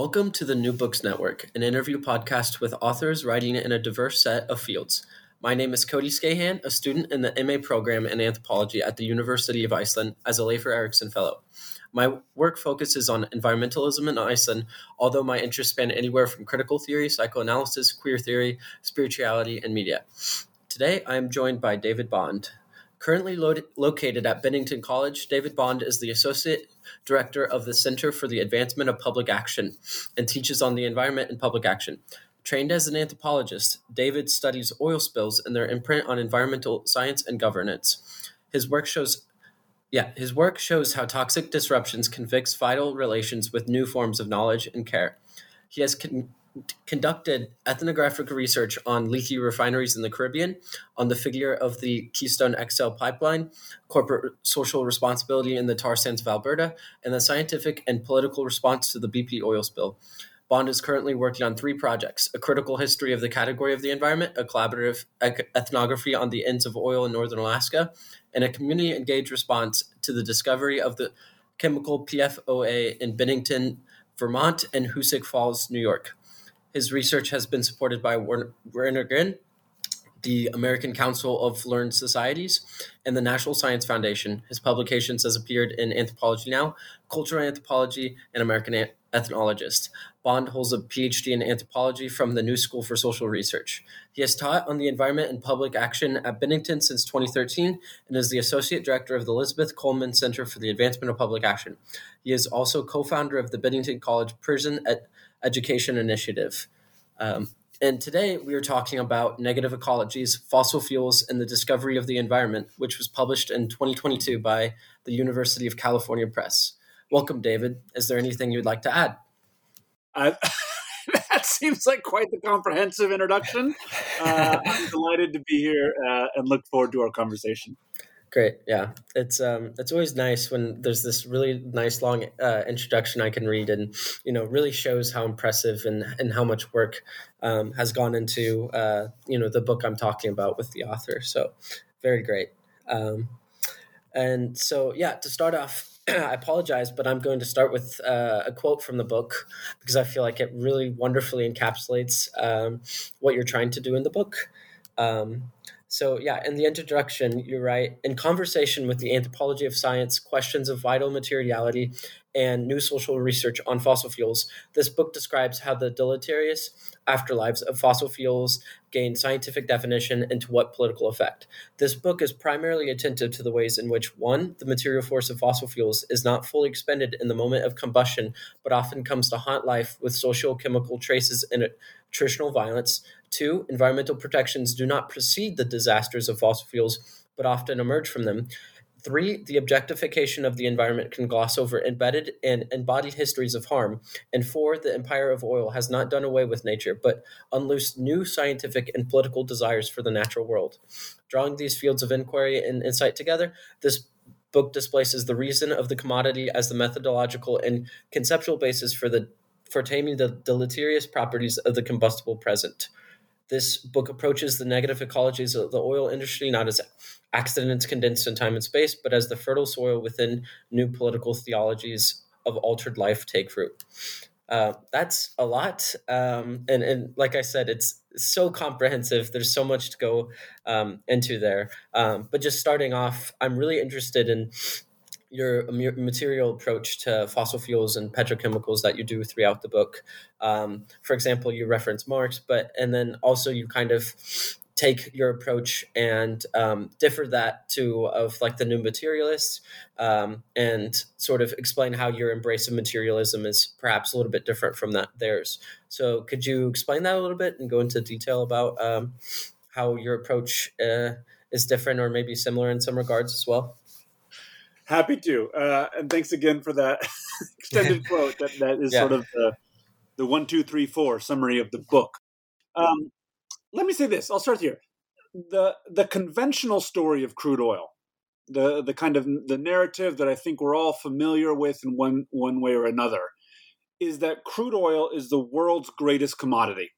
Welcome to the New Books Network, an interview podcast with authors writing in a diverse set of fields. My name is Cody Skahan, a student in the MA program in anthropology at the University of Iceland as a Leifur Eriksson Fellow. My work focuses on environmentalism in Iceland, although my interests span anywhere from critical theory, psychoanalysis, queer theory, spirituality, and media. Today, I am joined by David Bond. Currently lo- located at Bennington College, David Bond is the Associate Director of the Center for the Advancement of Public Action and teaches on the environment and public action. Trained as an anthropologist, David studies oil spills and their imprint on environmental science and governance. His work shows yeah, his work shows how toxic disruptions can fix vital relations with new forms of knowledge and care. He has con- conducted ethnographic research on leaky refineries in the Caribbean, on the figure of the Keystone XL pipeline, corporate social responsibility in the tar sands of Alberta, and the scientific and political response to the BP oil spill. Bond is currently working on three projects a critical history of the category of the environment, a collaborative ethnography on the ends of oil in northern Alaska, and a community engaged response to the discovery of the chemical PFOA in Bennington, Vermont, and Hoosick Falls, New York. His research has been supported by Wenner-Gren, the American Council of Learned Societies, and the National Science Foundation. His publications has appeared in Anthropology Now, Cultural Anthropology, and American Ethnologist. Bond holds a PhD in anthropology from the New School for Social Research. He has taught on the environment and public action at Bennington since 2013 and is the associate director of the Elizabeth Coleman Center for the Advancement of Public Action. He is also co-founder of the Bennington College Prison Ed- Education Initiative. Um, and today we are talking about negative ecologies, fossil fuels, and the discovery of the environment, which was published in 2022 by the University of California Press. Welcome, David. Is there anything you'd like to add? Uh, that seems like quite the comprehensive introduction. Uh, I'm delighted to be here uh, and look forward to our conversation. Great, yeah. It's um, it's always nice when there's this really nice long uh, introduction I can read, and you know, really shows how impressive and and how much work um, has gone into uh, you know the book I'm talking about with the author. So, very great. Um, and so, yeah, to start off, I apologize, but I'm going to start with uh, a quote from the book because I feel like it really wonderfully encapsulates um, what you're trying to do in the book. Um, so, yeah, in the introduction, you're right. In conversation with the anthropology of science, questions of vital materiality, and new social research on fossil fuels, this book describes how the deleterious afterlives of fossil fuels gain scientific definition and to what political effect. This book is primarily attentive to the ways in which, one, the material force of fossil fuels is not fully expended in the moment of combustion, but often comes to haunt life with social chemical traces and attritional violence. Two, environmental protections do not precede the disasters of fossil fuels, but often emerge from them. Three, the objectification of the environment can gloss over embedded and embodied histories of harm. And four, the empire of oil has not done away with nature, but unloosed new scientific and political desires for the natural world. Drawing these fields of inquiry and insight together, this book displaces the reason of the commodity as the methodological and conceptual basis for the for taming the deleterious properties of the combustible present. This book approaches the negative ecologies of the oil industry not as accidents condensed in time and space, but as the fertile soil within new political theologies of altered life take root. Uh, that's a lot, um, and and like I said, it's so comprehensive. There's so much to go um, into there. Um, but just starting off, I'm really interested in your material approach to fossil fuels and petrochemicals that you do throughout the book. Um, for example, you reference Marx, but and then also you kind of take your approach and um, differ that to of like the new materialists um, and sort of explain how your embrace of materialism is perhaps a little bit different from that theirs so could you explain that a little bit and go into detail about um, how your approach uh, is different or maybe similar in some regards as well happy to uh, and thanks again for that extended quote that, that is yeah. sort of the, the one two three four summary of the book um, let me say this. I'll start here. The the conventional story of crude oil, the the kind of the narrative that I think we're all familiar with in one one way or another, is that crude oil is the world's greatest commodity.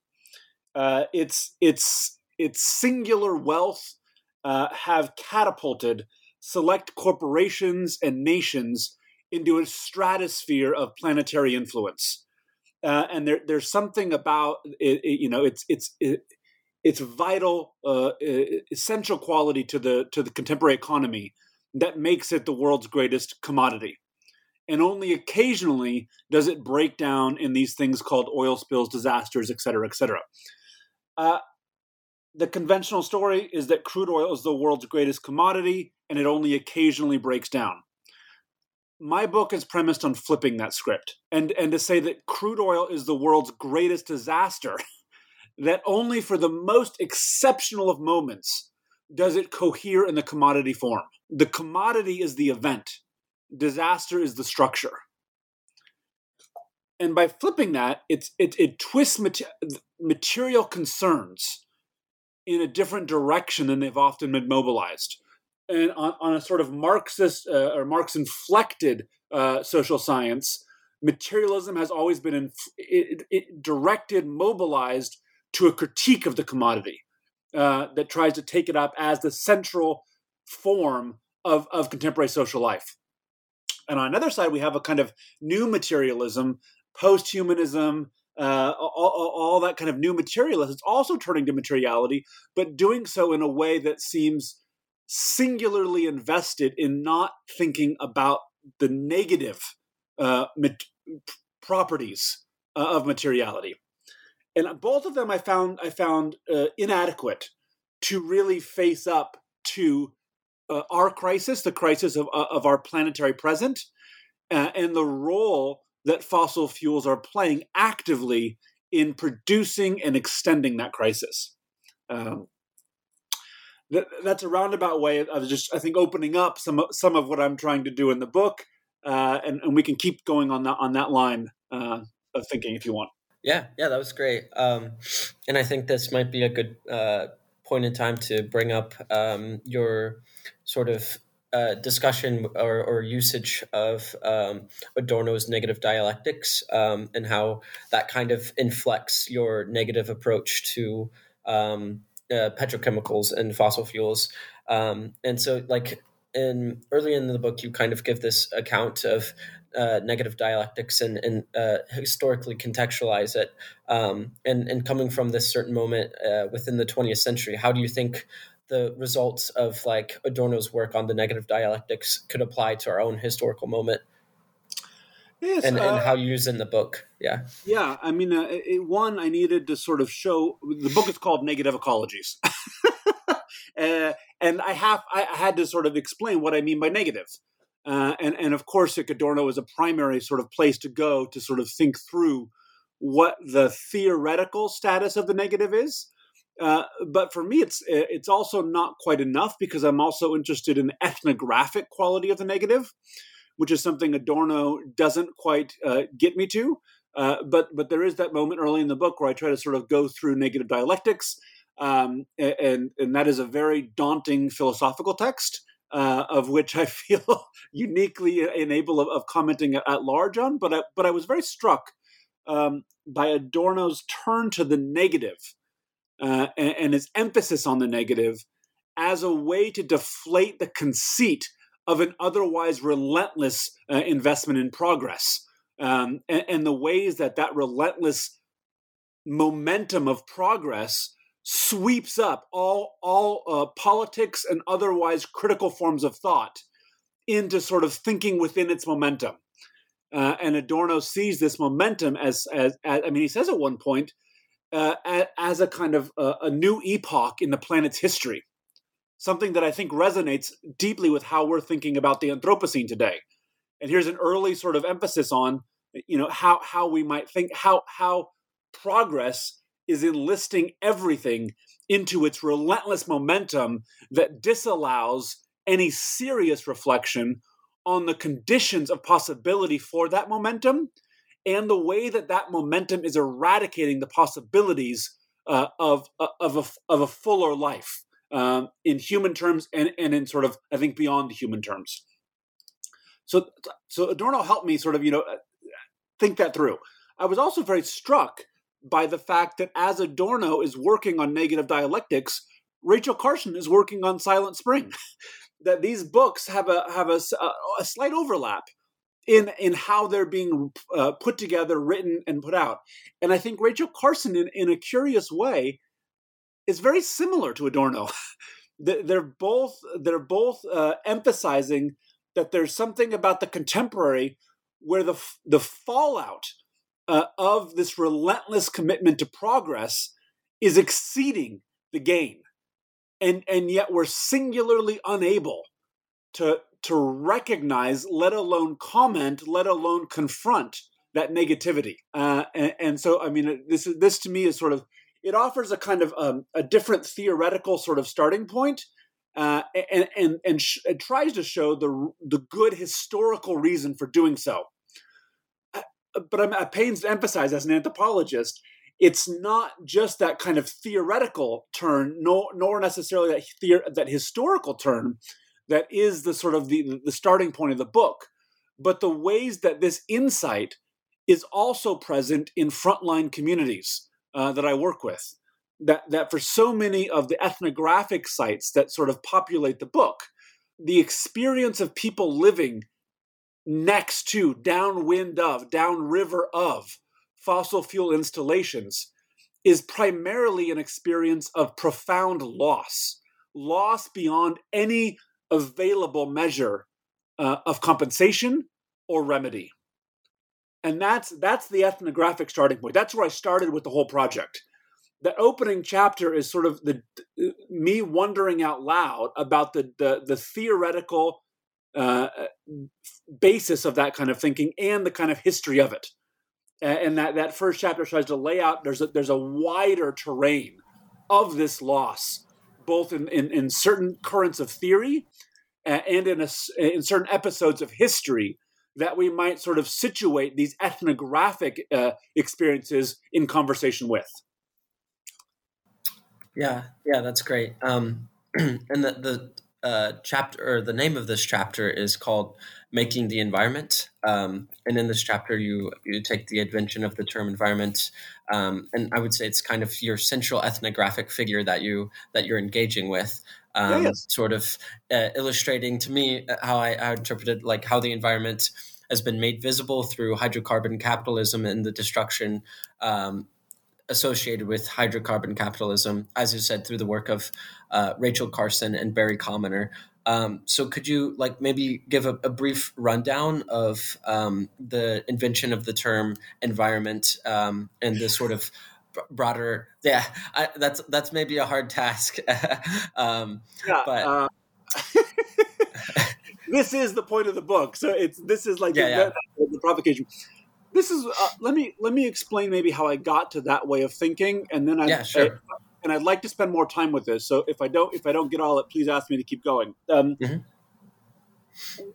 Uh, its its its singular wealth uh, have catapulted select corporations and nations into a stratosphere of planetary influence. Uh, and there, there's something about it, it, you know it's it's it, its vital, uh, essential quality to the to the contemporary economy that makes it the world's greatest commodity. And only occasionally does it break down in these things called oil spills, disasters, et cetera, et cetera. Uh, the conventional story is that crude oil is the world's greatest commodity and it only occasionally breaks down. My book is premised on flipping that script and, and to say that crude oil is the world's greatest disaster that only for the most exceptional of moments does it cohere in the commodity form. The commodity is the event, disaster is the structure. And by flipping that, it's, it, it twists mater- material concerns in a different direction than they've often been mobilized. And on, on a sort of Marxist uh, or Marx inflected uh, social science, materialism has always been it, it directed, mobilized to a critique of the commodity uh, that tries to take it up as the central form of, of contemporary social life. And on another side, we have a kind of new materialism, post humanism, uh, all, all, that kind of new materialism. It's also turning to materiality, but doing so in a way that seems singularly invested in not thinking about the negative uh, mat- properties uh, of materiality and both of them I found I found uh, inadequate to really face up to uh, our crisis, the crisis of uh, of our planetary present, and the role that fossil fuels are playing actively in producing and extending that crisis. Um, that, that's a roundabout way of just I think opening up some some of what I'm trying to do in the book, uh, and, and we can keep going on that on that line uh, of thinking if you want. Yeah, yeah, that was great. Um, and I think this might be a good uh, point in time to bring up um, your sort of uh, discussion or, or, usage of um, Adorno's negative dialectics um, and how that kind of inflects your negative approach to um, uh, petrochemicals and fossil fuels. Um, and so, like, in early in the book, you kind of give this account of uh, negative dialectics and, and uh, historically contextualize it. Um, and, and coming from this certain moment uh, within the 20th century, how do you think the results of like Adorno's work on the negative dialectics could apply to our own historical moment? Yes, and, and uh, how you use in the book, yeah, yeah. I mean, uh, it, one, I needed to sort of show the book is called Negative Ecologies, uh, and I have I had to sort of explain what I mean by negative. Uh, and, and of course, Adorno is a primary sort of place to go to sort of think through what the theoretical status of the negative is. Uh, but for me, it's it's also not quite enough because I'm also interested in the ethnographic quality of the negative, which is something Adorno doesn't quite uh, get me to. Uh, but but there is that moment early in the book where I try to sort of go through negative dialectics, um, and and that is a very daunting philosophical text uh, of which I feel uniquely enabled of, of, commenting at large on. But I, but I was very struck um, by Adorno's turn to the negative uh, and, and, his emphasis on the negative as a way to deflate the conceit of an otherwise relentless uh, investment in progress. Um, and, and the ways that that relentless momentum of progress sweeps up all all uh, politics and otherwise critical forms of thought into sort of thinking within its momentum. Uh, and Adorno sees this momentum as, as, as, I mean, he says at one point, uh, as a kind of a, a new epoch in the planet's history. Something that I think resonates deeply with how we're thinking about the Anthropocene today. And here's an early sort of emphasis on, you know, how how we might think how how progress is enlisting everything into its relentless momentum that disallows any serious reflection on the conditions of possibility for that momentum and the way that that momentum is eradicating the possibilities uh, of, uh, of, a, of a fuller life um, in human terms and, and in sort of, I think, beyond human terms. So, so Adorno helped me sort of, you know, uh, think that through. I was also very struck by the fact that as Adorno is working on negative dialectics, Rachel Carson is working on Silent Spring. that these books have a have a, a slight overlap in in how they're being uh, put together, written, and put out. And I think Rachel Carson, in, in a curious way, is very similar to Adorno. they're both they're both uh, emphasizing that there's something about the contemporary where the the fallout uh, of this relentless commitment to progress is exceeding the gain, and and yet we're singularly unable to to recognize, let alone comment, let alone confront that negativity. Uh, and, and, so, I mean, this is this to me is sort of it offers a kind of um, a different theoretical sort of starting point, uh, and and and sh- it tries to show the the good historical reason for doing so. Uh, but I'm at pains to emphasize, as an anthropologist, it's not just that kind of theoretical turn, nor nor necessarily that theor- that historical turn that is the sort of the, the starting point of the book, but the ways that this insight is also present in frontline communities uh, that I work with. That, that for so many of the ethnographic sites that sort of populate the book, the experience of people living next to, downwind of, downriver of fossil fuel installations is primarily an experience of profound loss, loss beyond any available measure uh, of compensation or remedy. And that's that's the ethnographic starting point. That's where I started with the whole project. The opening chapter is sort of the me wondering out loud about the the, the theoretical uh, basis of that kind of thinking and the kind of history of it. And that, that first chapter tries to lay out there's a, there's a wider terrain of this loss both in, in, in certain currents of theory and in, a, in certain episodes of history that we might sort of situate these ethnographic uh, experiences in conversation with. Yeah, yeah, that's great. Um, and the, the uh, chapter or the name of this chapter is called "Making the Environment." Um, and in this chapter, you you take the invention of the term environment, um, and I would say it's kind of your central ethnographic figure that you that you're engaging with. Um, yes. Sort of uh, illustrating to me uh, how I, I interpreted like how the environment has been made visible through hydrocarbon capitalism and the destruction um, associated with hydrocarbon capitalism, as you said, through the work of uh, Rachel Carson and Barry Commoner. Um, so, could you like maybe give a, a brief rundown of um, the invention of the term environment um, and the sort of broader? Yeah, I, that's that's maybe a hard task. Um, yeah, but. Uh, this is the point of the book. So it's this is like yeah, the, yeah. the provocation this is uh, let me let me explain maybe how I got to that way of thinking, and then I, yeah, sure. I, and I'd like to spend more time with this. So if I don't if I don't get all it, please ask me to keep going. Um, mm-hmm.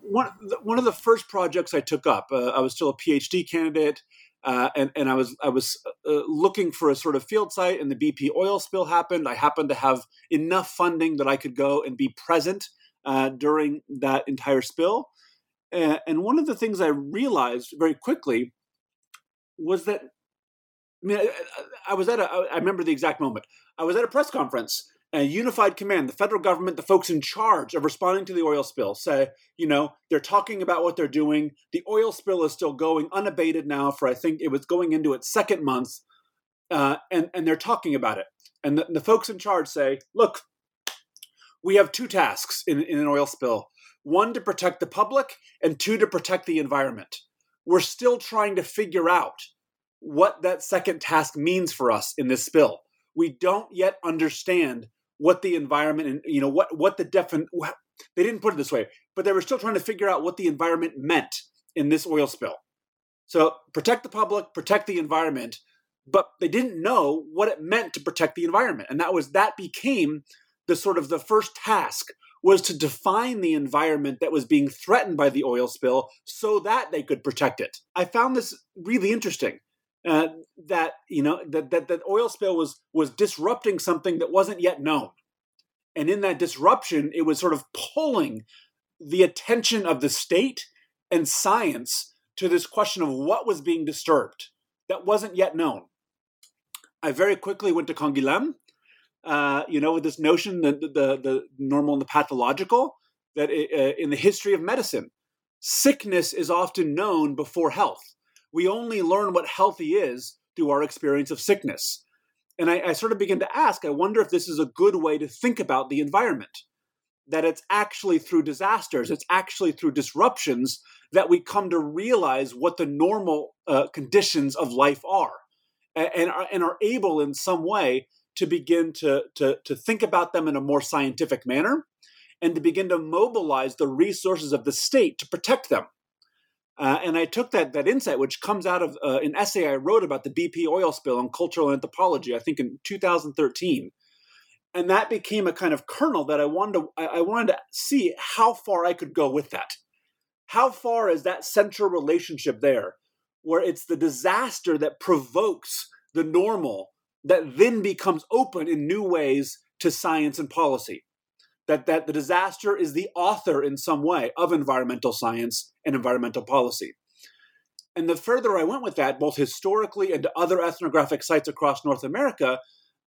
One one of the first projects I took up, uh, I was still a PhD candidate. Uh, and, and I was I was uh, looking for a sort of field site, and the BP oil spill happened. I happened to have enough funding that I could go and be present uh, during that entire spill. and one of the things I realized very quickly was that I mean, I, I was at a, I remember the exact moment. I was at a press conference, and Unified Command, the federal government, the folks in charge of responding to the oil spill, say, you know, they're talking about what they're doing. The oil spill is still going unabated now for I think it was going into its second month, uh, and and they're talking about it. And the, the folks in charge say, look, we have two tasks in, in an oil spill. one to protect the public and two to protect the environment. We're still trying to figure out what that second task means for us in this spill. We don't yet understand what the environment and you know what what the defin they didn't put it this way, but they were still trying to figure out what the environment meant in this oil spill. So protect the public, protect the environment, but they didn't know what it meant to protect the environment. And that was that became the sort of the first task was to define the environment that was being threatened by the oil spill so that they could protect it. I found this really interesting. Uh, that you know that, that that oil spill was was disrupting something that wasn't yet known, and in that disruption, it was sort of pulling the attention of the state and science to this question of what was being disturbed that wasn't yet known. I very quickly went to Canguilhem, uh, you know, with this notion that the, the, the normal and the pathological, that it, uh, in the history of medicine, sickness is often known before health. We only learn what healthy is through our experience of sickness. And I, I sort of begin to ask, I wonder if this is a good way to think about the environment that it's actually through disasters, it's actually through disruptions that we come to realize what the normal uh, conditions of life are and, and, are and are able in some way to begin to, to, to think about them in a more scientific manner and to begin to mobilize the resources of the state to protect them. Uh, and I took that that insight, which comes out of uh, an essay I wrote about the BP oil spill on cultural anthropology, I think in 2013, and that became a kind of kernel that I wanted to I wanted to see how far I could go with that. How far is that central relationship there, where it's the disaster that provokes the normal that then becomes open in new ways to science and policy? That, that the disaster is the author in some way of environmental science and environmental policy. And the further I went with that, both historically and to other ethnographic sites across North America,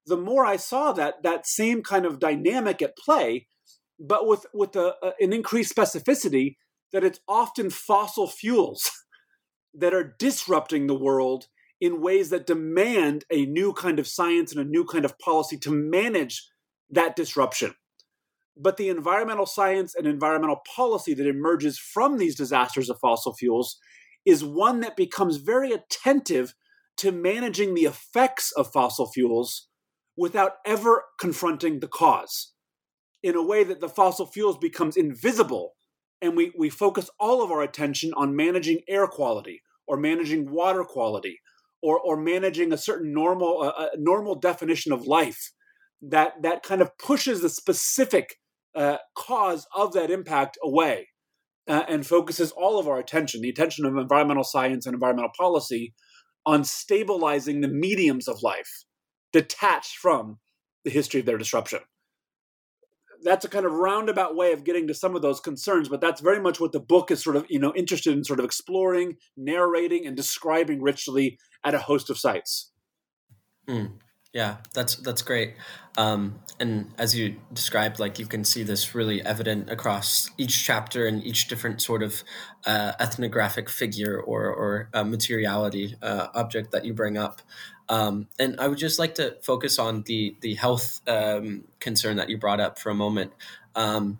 the more I saw that that same kind of dynamic at play, but with with a, a, an increased specificity that it's often fossil fuels that are disrupting the world in ways that demand a new kind of science and a new kind of policy to manage that disruption. But the environmental science and environmental policy that emerges from these disasters of fossil fuels is one that becomes very attentive to managing the effects of fossil fuels without ever confronting the cause in a way that the fossil fuels becomes invisible and we, we focus all of our attention on managing air quality or managing water quality or, or managing a certain normal uh, normal definition of life that that kind of pushes the specific uh, cause of that impact away uh, and focuses all of our attention the attention of environmental science and environmental policy on stabilizing the mediums of life detached from the history of their disruption. That's a kind of roundabout way of getting to some of those concerns, but that's very much what the book is sort of, you know, interested in sort of exploring, narrating, and describing richly at a host of sites. Mm. Yeah, that's that's great. Um, and as you described, like you can see this really evident across each chapter and each different sort of uh, ethnographic figure or or uh, materiality uh, object that you bring up. Um, and I would just like to focus on the the health um, concern that you brought up for a moment. Um,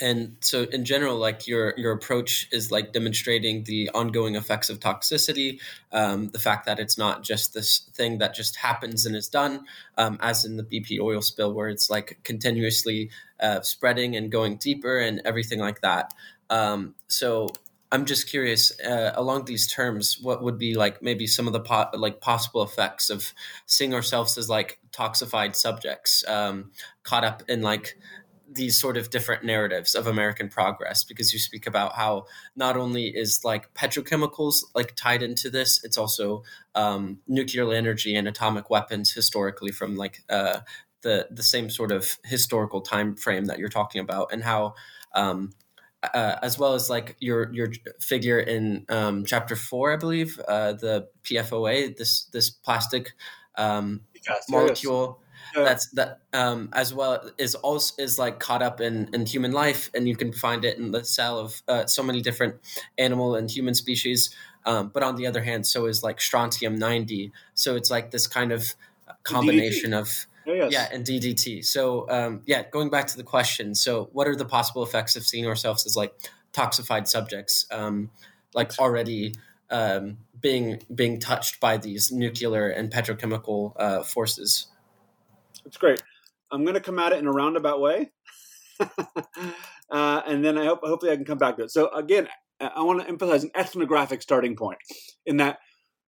and so in general like your your approach is like demonstrating the ongoing effects of toxicity um, the fact that it's not just this thing that just happens and is done um, as in the bp oil spill where it's like continuously uh, spreading and going deeper and everything like that. Um, so i'm just curious uh, along these terms what would be like maybe some of the po- like possible effects of seeing ourselves as like toxified subjects um, caught up in like these sort of different narratives of American progress because you speak about how not only is like petrochemicals like tied into this, it's also um, nuclear energy and atomic weapons historically from like uh, the the same sort of historical time frame that you're talking about, and how um, uh, as well as like your your figure in um, chapter four, I believe, uh, the PFOA, this this plastic um, molecule. That's that um, as well is also is like caught up in in human life, and you can find it in the cell of uh, so many different animal and human species. Um, but on the other hand, so is like strontium ninety. So it's like this kind of combination of Oh, yes. Yeah, and DDT. So, um, yeah, going back to the question. So, what are the possible effects of seeing ourselves as like toxified subjects, um, like already um, being being touched by these nuclear and petrochemical uh, forces? It's great. I'm going to come at it in a roundabout way, uh, and then I hope hopefully I can come back to it. So again, I want to emphasize an ethnographic starting point in that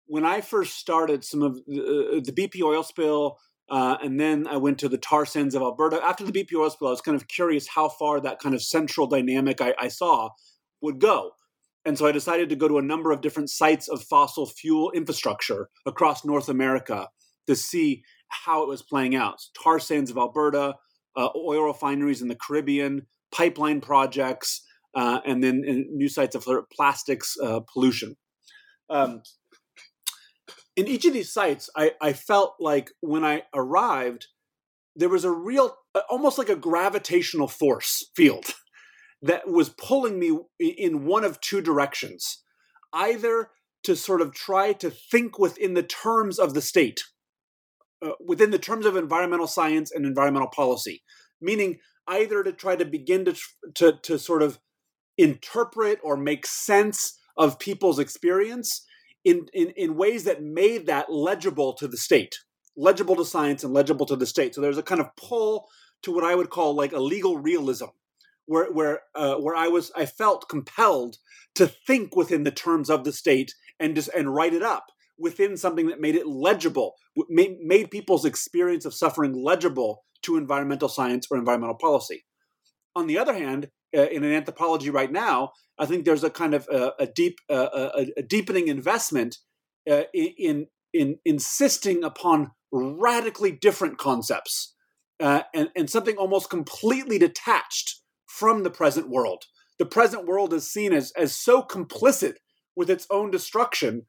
when I first started some of the, uh, the BP oil spill, uh, and then I went to the tar sands of Alberta. After the BP oil spill, I was kind of curious how far that kind of central dynamic I, I saw would go. And so I decided to go to a number of different sites of fossil fuel infrastructure across North America to see how it was playing out. Tar sands of Alberta, uh, oil refineries in the Caribbean, pipeline projects, uh, and then new sites of plastics uh, pollution. Um, in each of these sites, I, I felt like when I arrived, there was a real, almost like a gravitational force field that was pulling me in one of two directions. Either to sort of try to think within the terms of the state, uh, within the terms of environmental science and environmental policy, meaning either to try to begin to, to, to sort of interpret or make sense of people's experience in, in, in ways that made that legible to the state, legible to science and legible to the state. So there's a kind of pull to what I would call like a legal realism, where where uh, where I was I felt compelled to think within the terms of the state and just and write it up within something that made it legible, made, people's experience of suffering legible to environmental science or environmental policy. On the other hand, uh, in an anthropology right now, I think there's a kind of uh, a deep, uh, a, a, deepening investment uh, in in insisting upon radically different concepts and and something almost completely detached from the present world. The present world is seen as as so complicit with its own destruction.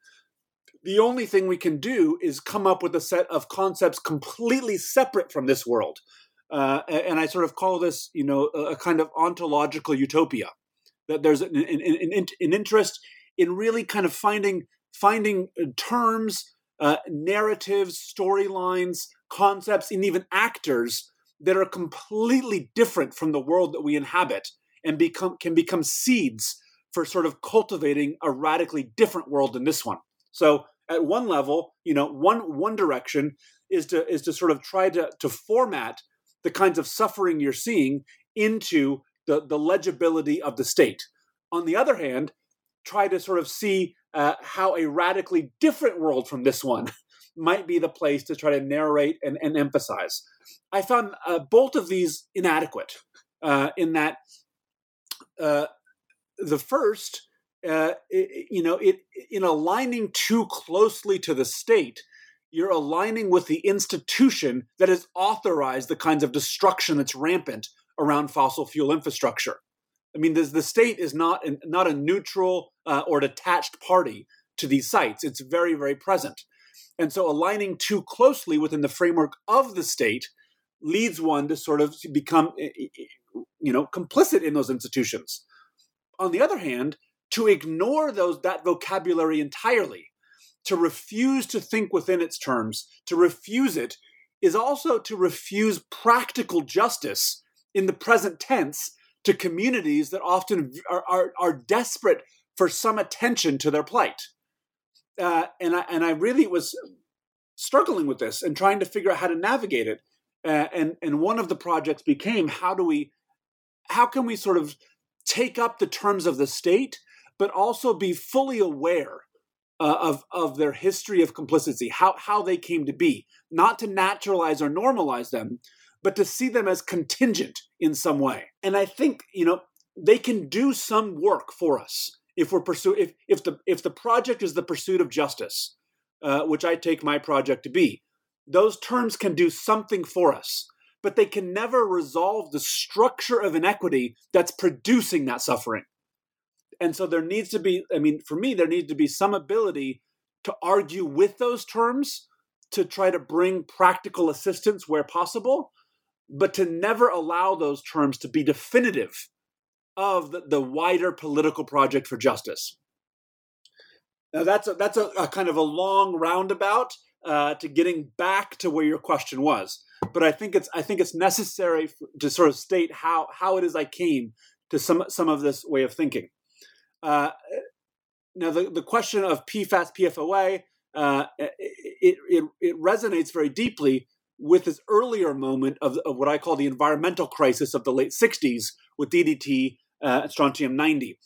The only thing we can do is come up with a set of concepts completely separate from this world, uh, and I sort of call this, you know, a kind of ontological utopia. That there's an, an, an, an interest in really kind of finding finding uh, terms, uh, narratives, storylines, concepts, and even actors that are completely different from the world that we inhabit, and become can become seeds for sort of cultivating a radically different world than this one. So at one level, you know, one one direction is to is to sort of try to to format the kinds of suffering you're seeing into the, the legibility of the state. On the other hand, try to sort of see uh, how a radically different world from this one might be the place to try to narrate and, and emphasize. I found uh, both of these inadequate uh, in that uh, the first, uh, it, you know, it in aligning too closely to the state, you're aligning with the institution that has authorized the kinds of destruction that's rampant around fossil fuel infrastructure. I mean, the, the state is not an, not a neutral uh, or detached party to these sites. It's very, very present. And so aligning too closely within the framework of the state leads one to sort of become, you know, complicit in those institutions. On the other hand, to ignore those that vocabulary entirely to refuse to think within its terms, to refuse it, is also to refuse practical justice in the present tense to communities that often are, are, are desperate for some attention to their plight. Uh, and, I, and I really was struggling with this and trying to figure out how to navigate it. Uh, and, and one of the projects became how do we, how can we sort of take up the terms of the state, but also be fully aware uh, of of their history of complicity, how how they came to be, not to naturalize or normalize them, but to see them as contingent in some way. And I think you know they can do some work for us if we're pursue if if the if the project is the pursuit of justice, uh, which I take my project to be. Those terms can do something for us, but they can never resolve the structure of inequity that's producing that suffering and so there needs to be i mean for me there needs to be some ability to argue with those terms to try to bring practical assistance where possible but to never allow those terms to be definitive of the, the wider political project for justice now that's a, that's a, a kind of a long roundabout uh, to getting back to where your question was but I think it's I think it's necessary to sort of state how how it is I came to some some of this way of thinking. Uh, now, the, the question of PFAS, PFOA, uh, it, it, it resonates very deeply with this earlier moment of, of what I call the environmental crisis of the late 60s with DDT uh, strontium 90,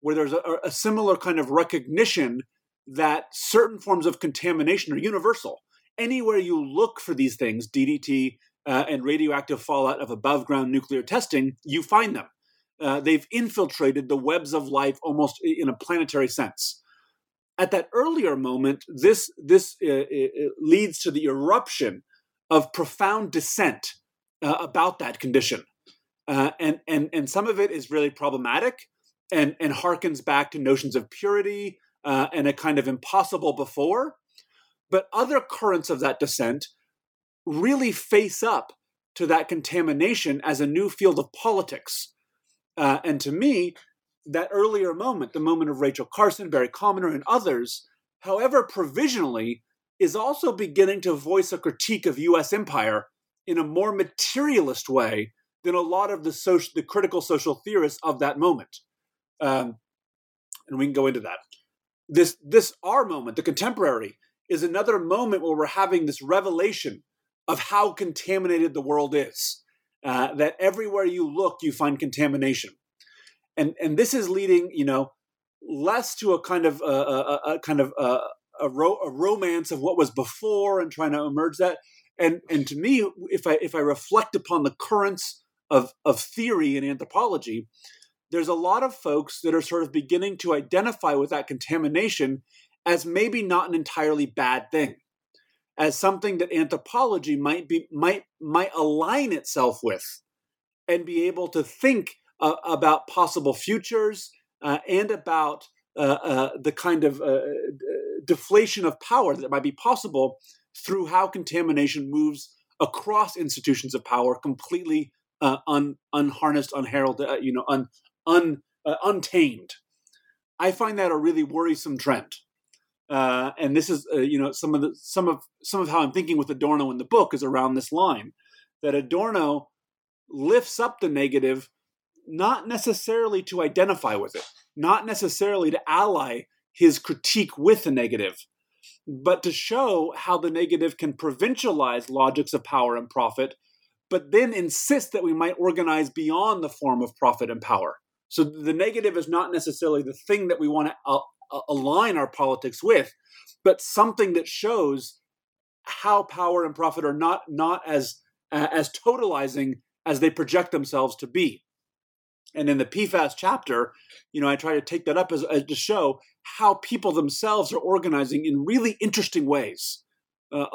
where there's a, a similar kind of recognition that certain forms of contamination are universal. Anywhere you look for these things, DDT uh, and radioactive fallout of above ground nuclear testing, you find them. Uh, they've infiltrated the webs of life almost in a planetary sense. At that earlier moment, this this uh, uh leads to the eruption of profound dissent uh, about that condition, uh, and and and some of it is really problematic, and and harkens back to notions of purity and a kind of impossible before. But other currents of that dissent really face up to that contamination as a new field of politics uh, and to me, that earlier moment, the moment of Rachel Carson, Barry Commoner, and others, however provisionally, is also beginning to voice a critique of U.S. empire in a more materialist way than a lot of the social, the critical social theorists of that moment. Um, and we can go into that. This, this our moment, the contemporary, is another moment where we're having this revelation of how contaminated the world is. Uh, that everywhere you look, you find contamination. And, and this is leading, you know, less to a kind of a, a, a kind of a, a, ro- a romance of what was before and trying to emerge that. And and to me, if I if I reflect upon the currents of of theory and anthropology, there's a lot of folks that are sort of beginning to identify with that contamination as maybe not an entirely bad thing as something that anthropology might be might might align itself with and be able to think uh, about possible futures uh, and about uh, uh the kind of uh, deflation of power that might be possible through how contamination moves across institutions of power completely uh, un, unharnessed unheralded you know un, un, untamed. I find that a really worrisome trend uh, and this is uh, you know some of the some of some of how I'm thinking with Adorno in the book is around this line that Adorno lifts up the negative not necessarily to identify with it, not necessarily to ally his critique with the negative, but to show how the negative can provincialize logics of power and profit, but then insist that we might organize beyond the form of profit and power. So the negative is not necessarily the thing that we want to uh, align our politics with, but something that shows how power and profit are not not as uh, as totalizing as they project themselves to be. And in the PFAS chapter, you know, I try to take that up as, as to show how people themselves are organizing in really interesting ways uh,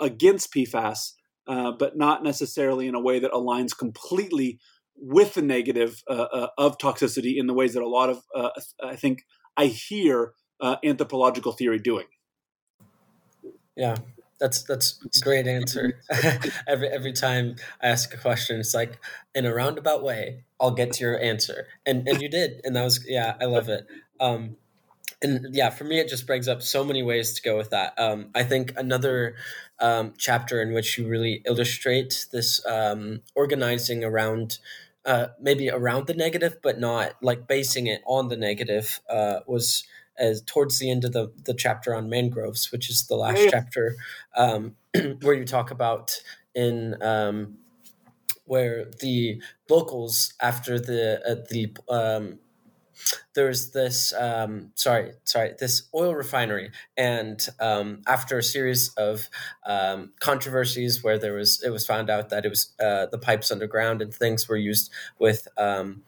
against PFAS, uh, but not necessarily in a way that aligns completely with the negative uh, uh, of toxicity in the ways that a lot of, I think, I hear uh, anthropological theory doing. Yeah, that's that's a great answer. every every time I ask a question, it's like in a roundabout way, I'll get to your answer, and and you did, and that was yeah, I love it. Um, and yeah, for me, it just brings up so many ways to go with that. Um, I think another um, chapter in which you really illustrate this um, organizing around uh, maybe around the negative, but not like basing it on the negative, uh, was as towards the end of the, the chapter on mangroves, which is the last yeah. chapter, um, where you talk about in um, where the locals after the uh, the um, there's this um, sorry sorry this oil refinery and um, after a series of um, controversies where there was it was found out that it was uh, the pipes underground and things were used with um,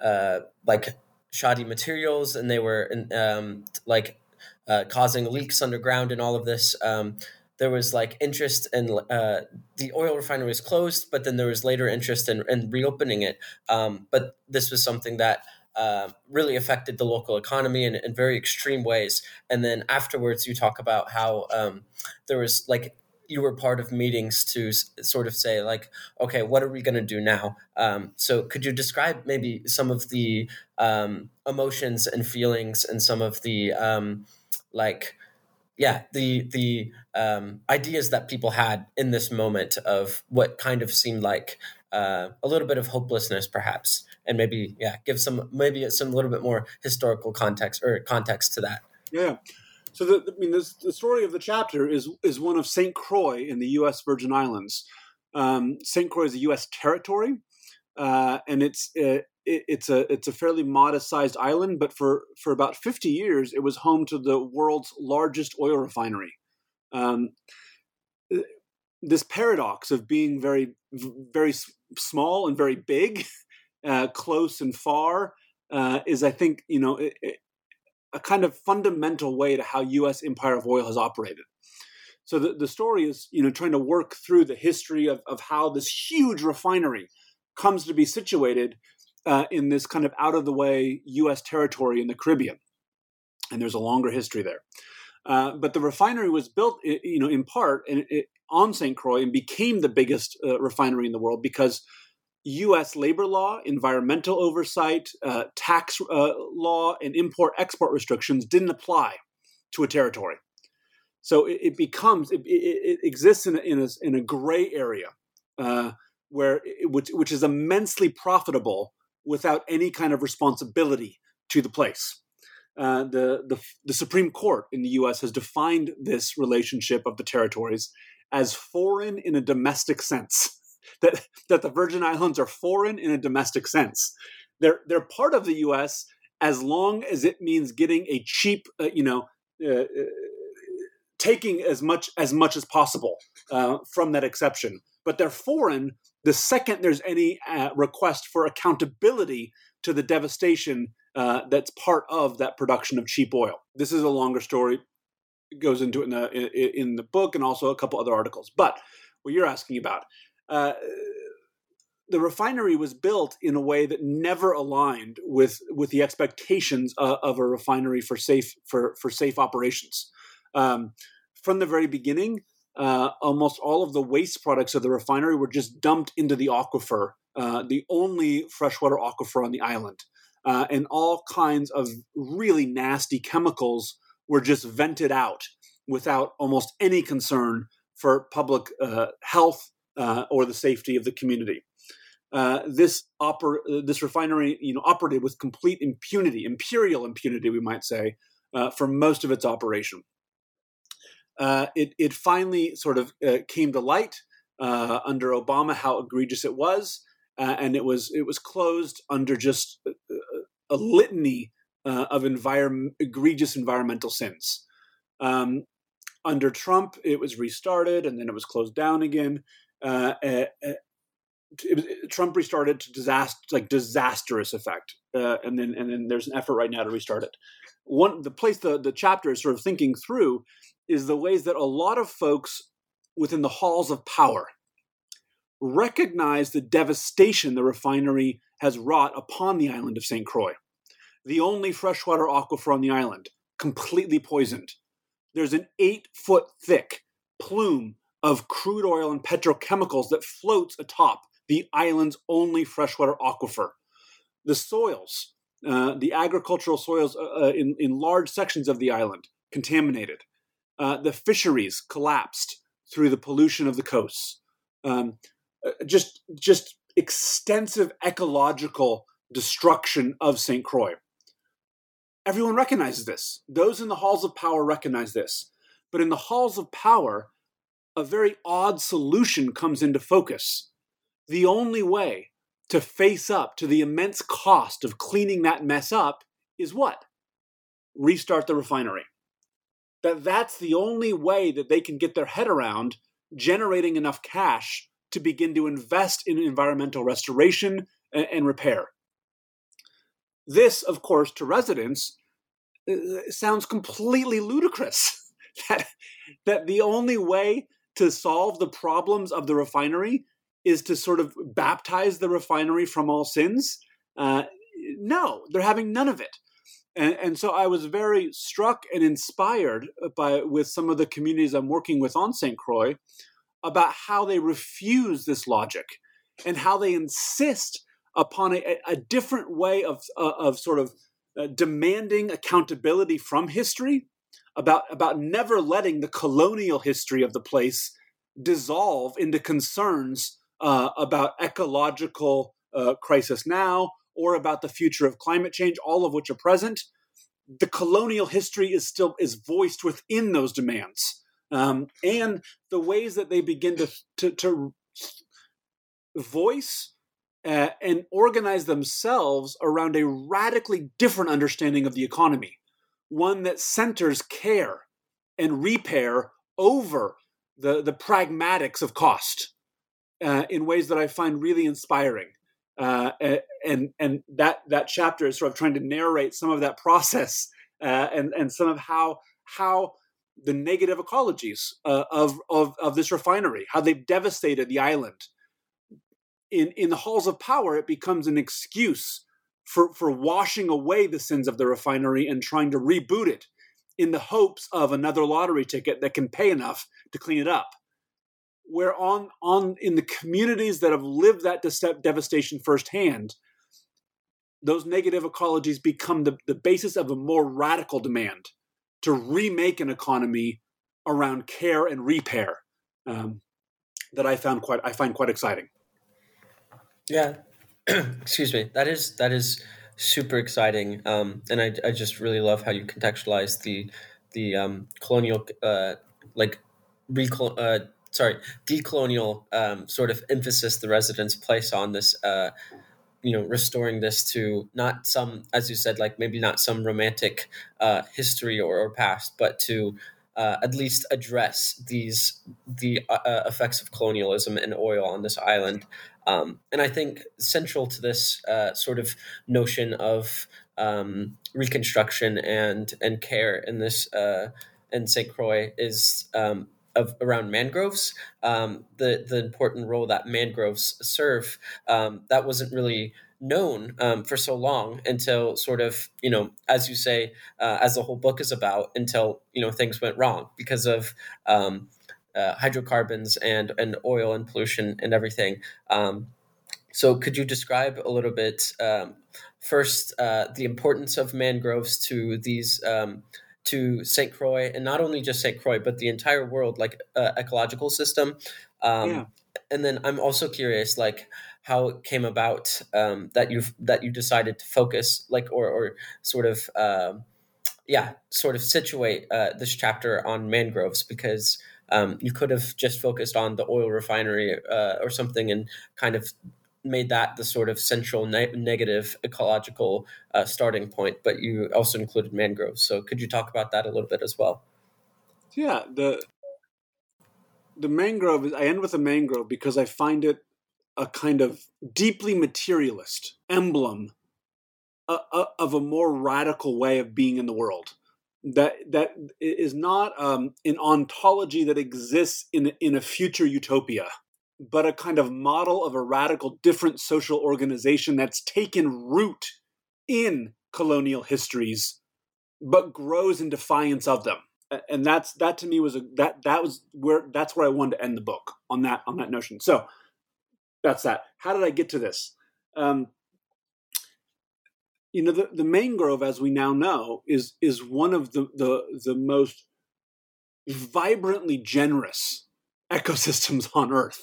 uh, like shoddy materials and they were um, like uh, causing leaks underground and all of this um, there was like interest in uh, the oil refinery was closed, but then there was later interest in, in reopening it. Um, but this was something that uh, really affected the local economy in, in, very extreme ways. And then afterwards, you talk about how um, there was like you were part of meetings to s- sort of say like, okay, what are we going to do now? Um, so could you describe maybe some of the um, emotions and feelings and some of the um, like yeah, the the um, ideas that people had in this moment of what kind of seemed like uh, a little bit of hopelessness, perhaps, and maybe yeah, give some maybe some little bit more historical context or context to that. Yeah. So the, I mean, this, the story of the chapter is is one of Saint Croix in the U.S. Virgin Islands. Um, Saint Croix is a U.S. territory, uh, and it's uh, it, it's a it's a fairly modest sized island. But for for about fifty years, it was home to the world's largest oil refinery. Um, this paradox of being very very small and very big, uh, close and far, uh, is I think you know it, it, a kind of fundamental way to how U.S. Empire of Oil has operated. So the, the story is, you know, trying to work through the history of, of how this huge refinery comes to be situated uh, in this kind of out of the way U.S. territory in the Caribbean, and there's a longer history there. Uh, but the refinery was built, you know, in part in, on St. Croix and became the biggest uh, refinery in the world because U.S. labor law, environmental oversight, uh, tax uh, law, and import export restrictions didn't apply to a territory. So it, it becomes it, it, exists in a, in a, in a gray area uh, where which, which is immensely profitable without any kind of responsibility to the place. Uh, the, the the Supreme Court in the U.S. has defined this relationship of the territories as foreign in a domestic sense that that the Virgin Islands are foreign in a domestic sense. They're they're part of the U.S. as long as it means getting a cheap, uh, you know, uh, uh, taking as much as much as possible uh, from that exception. But they're foreign the second there's any uh, request for accountability to the devastation uh, that's part of that production of cheap oil. This is a longer story. Goes into it in the in the book and also a couple other articles. But what you're asking about uh, the refinery was built in a way that never aligned with with the expectations uh, of a refinery for safe for for safe operations. Um, from the very beginning, uh, almost all of the waste products of the refinery were just dumped into the aquifer, uh, the only freshwater aquifer on the island, uh, and all kinds of really nasty chemicals were just vented out without almost any concern for public uh, health uh, or the safety of the community. Uh, this oper- uh, this refinery, you know, operated with complete impunity, imperial impunity, we might say, uh, for most of its operation. Uh, it it finally sort of came to light under Obama how egregious it was, and it was it was closed under just a, a litany of environment egregious environmental sins. Um, under Trump, it was restarted and then it was closed down again uh, uh, uh Trump restarted to disaster, like disastrous effect, uh, and then and then there's an effort right now to restart it. One the place the the chapter is sort of thinking through is the ways that a lot of folks within the halls of power recognize the devastation the refinery has wrought upon the island of St. Croix, the only freshwater aquifer on the island, completely poisoned. There's an eight foot thick plume of crude oil and petrochemicals that floats atop the island's only freshwater aquifer. The soils, uh, the agricultural soils uh, uh, in, in large sections of the island, contaminated. Uh, the fisheries collapsed through the pollution of the coasts. Um, uh, just, just extensive ecological destruction of St. Croix. Everyone recognizes this. Those in the halls of power recognize this. But in the halls of power, a very odd solution comes into focus. The only way to face up to the immense cost of cleaning that mess up is what? Restart the refinery. That that's the only way that they can get their head around generating enough cash to begin to invest in environmental restoration and, and repair. This, of course, to residents uh, sounds completely ludicrous. that that the only way to solve the problems of the refinery is to sort of baptize the refinery from all sins. Uh, no, they're having none of it. And, and, so I was very struck and inspired by with some of the communities I'm working with on St. Croix about how they refuse this logic and how they insist upon a, a different way of, uh, of sort of uh, demanding accountability from history about about never letting the colonial history of the place dissolve into concerns uh, about ecological uh, crisis now or about the future of climate change, all of which are present. The colonial history is still is voiced within those demands, um, and the ways that they begin to to, to voice uh, and organize themselves around a radically different understanding of the economy, one that centers care and repair over the, the pragmatics of cost uh, in ways that I find really inspiring. Uh, and and that that chapter is sort of trying to narrate some of that process uh, and and some of how how the negative ecologies uh, of, of of this refinery, how they've devastated the island, in, in the halls of power, it becomes an excuse for, for washing away the sins of the refinery and trying to reboot it in the hopes of another lottery ticket that can pay enough to clean it up. Where on, on in the communities that have lived that devastation firsthand, those negative ecologies become the, the basis of a more radical demand to remake an economy around care and repair um, that I found quite I find quite exciting. Yeah, excuse me. That is that is super exciting, um, and I, I just really love how you contextualize the the um, colonial uh, like recol- uh, sorry decolonial um, sort of emphasis the residents place on this. Uh, you know, restoring this to not some, as you said, like maybe not some romantic uh, history or, or past, but to uh, at least address these the uh, uh, effects of colonialism and oil on this island. Um, and I think central to this uh, sort of notion of um, reconstruction and and care in this uh, in St. Croix is um, of around mangroves. Um, the the important role that mangroves serve um, that wasn't really known um, for so long until sort of you know as you say uh, as the whole book is about until you know things went wrong because of um, uh, hydrocarbons and and oil and pollution and everything um, so could you describe a little bit um, first uh, the importance of mangroves to these um, to St. Croix and not only just St. Croix but the entire world like uh, ecological system um, yeah. and then I'm also curious like how it came about um, that you that you decided to focus like or or sort of uh, yeah sort of situate uh, this chapter on mangroves because um, you could have just focused on the oil refinery uh, or something and kind of made that the sort of central ne- negative ecological uh, starting point but you also included mangroves. So could you talk about that a little bit as well? Yeah the the mangrove is, i end with a mangrove because i find it a kind of deeply materialist emblem uh, uh, of a more radical way of being in the world that that is not um, an ontology that exists in in a future utopia but a kind of model of a radical different social organization that's taken root in colonial histories but grows in defiance of them and that's that to me was a that that was where that's where I wanted to end the book on that on that notion so that's that. How did I get to this? Um, you know, the, the mangrove, as we now know, is is one of the the, the most vibrantly generous ecosystems on Earth.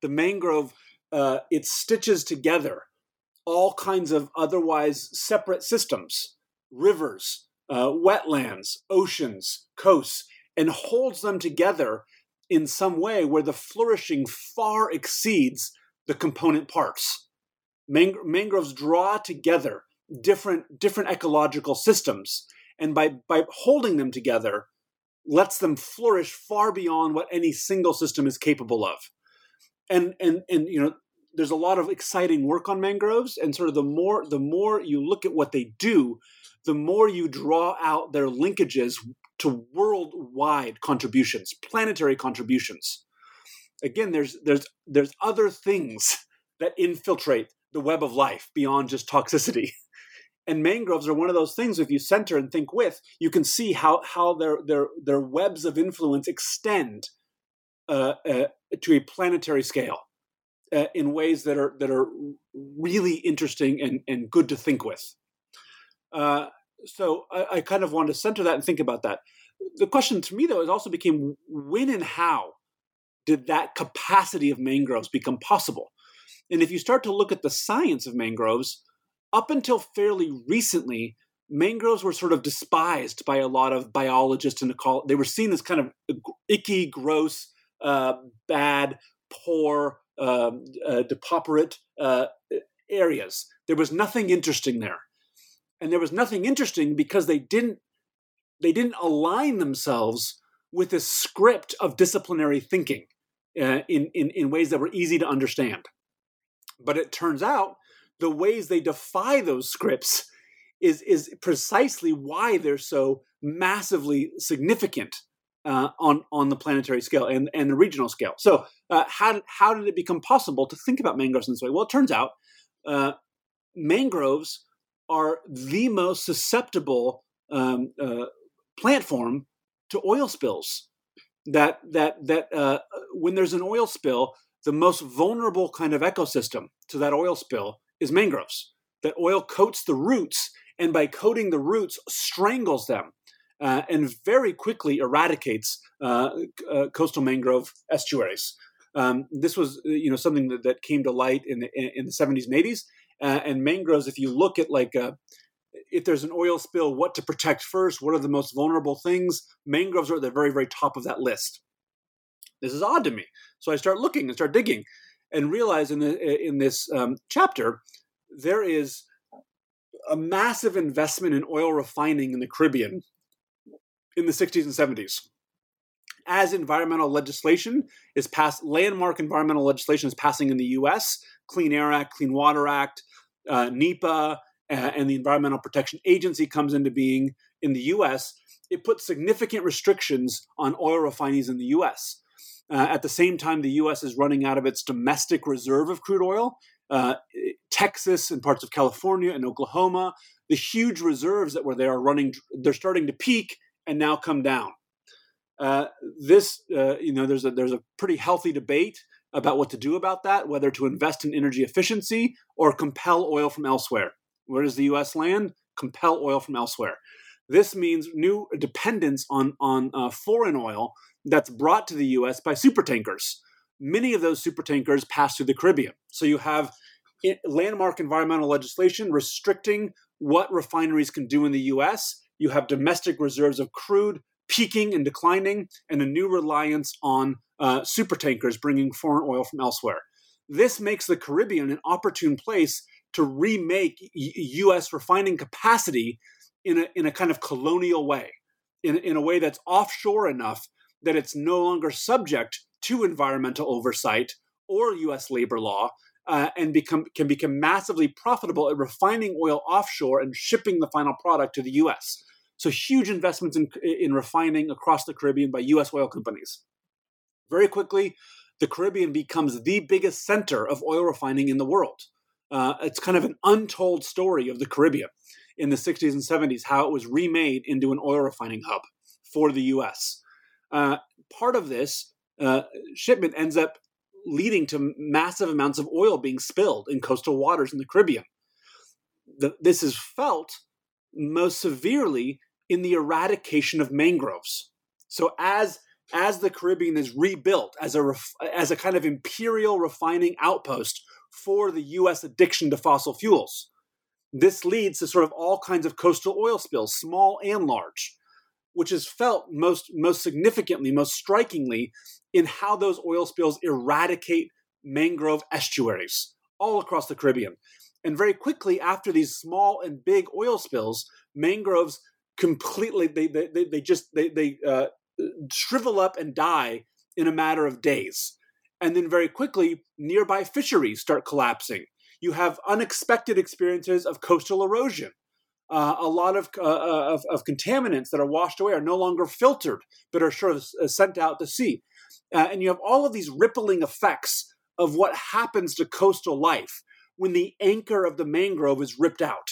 The mangrove uh, it stitches together all kinds of otherwise separate systems, rivers, uh, wetlands, oceans, coasts, and holds them together in some way where the flourishing far exceeds the component parts. Mang- mangroves draw together different different ecological systems, and by by holding them together, lets them flourish far beyond what any single system is capable of. And and and you know, there's a lot of exciting work on mangroves, and sort of the more the more you look at what they do, the more you draw out their linkages to worldwide contributions, planetary contributions. Again there's there's there's other things that infiltrate the web of life beyond just toxicity and mangroves are one of those things if you center and think with you can see how how their their their webs of influence extend uh, uh, to a planetary scale uh, in ways that are that are really interesting and, and good to think with uh, so I, I, kind of want to center that and think about that the question to me, though, is also became when and how did that capacity of mangroves become possible? And if you start to look at the science of mangroves, up until fairly recently, mangroves were sort of despised by a lot of biologists and ecologists. They were seen as kind of icky, gross, uh, bad, poor, um, uh, depauperate uh, areas. There was nothing interesting there, and there was nothing interesting because they didn't they didn't align themselves with a script of disciplinary thinking uh, in, in in ways that were easy to understand. But it turns out the ways they defy those scripts is is precisely why they're so massively significant uh, on on the planetary scale and, and the regional scale. So, uh, how how did it become possible to think about mangroves in this way? Well, it turns out uh, mangroves are the most susceptible um, uh, plant form to oil spills. That that that uh, when there's an oil spill, the most vulnerable kind of ecosystem to that oil spill is mangroves. That oil coats the roots, and by coating the roots, strangles them uh, and very quickly eradicates uh, uh, coastal mangrove estuaries. Um, this was, uh, you know, something that, that, came to light in the, in the 70s and 80s. Uh, and mangroves, if you look at like uh, if there's an oil spill, what to protect first, what are the most vulnerable things, mangroves are at the very, very top of that list. This is odd to me. So I start looking and start digging and realize in, the, in this um, chapter, there is a massive investment in oil refining in the Caribbean in the 60s and 70s. As environmental legislation is passed, landmark environmental legislation is passing in the US Clean Air Act, Clean Water Act, uh, NEPA, uh, and the Environmental Protection Agency comes into being in the US. It puts significant restrictions on oil refineries in the US. Uh, at the same time, the U.S. is running out of its domestic reserve of crude oil. Uh, Texas and parts of California and Oklahoma, the huge reserves that were there are running, they're starting to peak and now come down. Uh, this, uh, you know, there's a there's a pretty healthy debate about what to do about that, whether to invest in energy efficiency or compel oil from elsewhere. Where does the U.S. land? Compel oil from elsewhere. This means new dependence on on uh, foreign oil that's brought to the U.S. by supertankers. Many of those supertankers pass through the Caribbean, so you have landmark environmental legislation restricting what refineries can do in the U.S you have domestic reserves of crude peaking and declining, and a new reliance on uh, supertankers bringing foreign oil from elsewhere. This makes the Caribbean an opportune place to remake U.S. refining capacity in a, in a kind of colonial way, in, in a way that's offshore enough that it's no longer subject to environmental oversight or U.S. labor law, uh, and become can become massively profitable at refining oil offshore and shipping the final product to the U.S. So huge investments in, in refining across the Caribbean by U.S. oil companies. Very quickly, the Caribbean becomes the biggest center of oil refining in the world. Uh, it's kind of an untold story of the Caribbean in the 60s and 70s, how it was remade into an oil refining hub for the U.S. Uh, part of this uh, shipment ends up leading to massive amounts of oil being spilled in coastal waters in the Caribbean. The, this is felt most severely in the eradication of mangroves. So as as the Caribbean is rebuilt as a ref, as a kind of imperial refining outpost for the U.S. addiction to fossil fuels, this leads to sort of all kinds of coastal oil spills, small and large, which is felt most most significantly, most strikingly, in how those oil spills eradicate mangrove estuaries all across the Caribbean. And very quickly after these small and big oil spills, mangroves completely they they, they just they they uh, shrivel up and die in a matter of days. And then very quickly nearby fisheries start collapsing. You have unexpected experiences of coastal erosion uh, a lot of, uh, uh, of, of, contaminants that are washed away are no longer filtered but are sort of uh, sent out to sea. Uh, and you have all of these rippling effects of what happens to coastal life when the anchor of the mangrove is ripped out.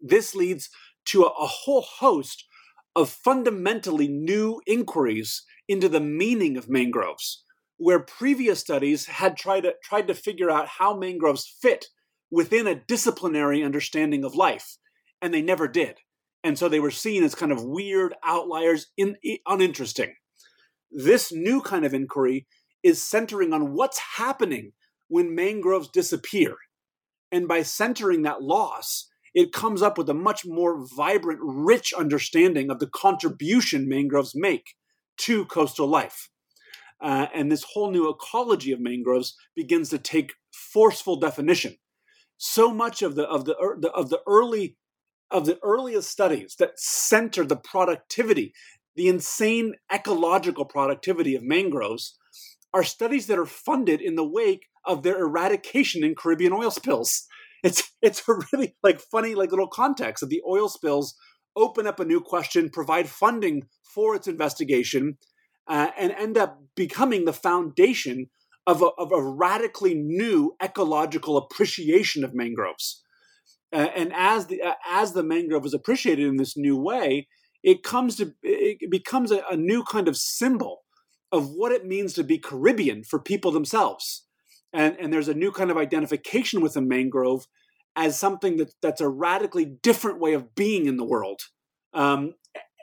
This leads to a, a whole host of fundamentally new inquiries into the meaning of mangroves, where previous studies had tried to, tried to figure out how mangroves fit within a disciplinary understanding of life, and they never did. and so they were seen as kind of weird outliers, in, uninteresting. This new kind of inquiry is centering on what's happening when mangroves disappear. And by centering that loss, it comes up with a much more vibrant, rich understanding of the contribution mangroves make to coastal life. Uh, and this whole new ecology of mangroves begins to take forceful definition. So much of the of the, of the early of the earliest studies that center the productivity, the insane ecological productivity of mangroves, are studies that are funded in the wake of their eradication in Caribbean oil spills. It's it's a really like funny like little context of the oil spills open up a new question, provide funding for its investigation, uh, and end up becoming the foundation of a, of a radically new ecological appreciation of mangroves. Uh, and as the uh, as the mangrove is appreciated in this new way, it comes to it becomes a, a new kind of symbol of what it means to be Caribbean for people themselves. And, and there's a new kind of identification with the mangrove as something that, that's a radically different way of being in the world. Um,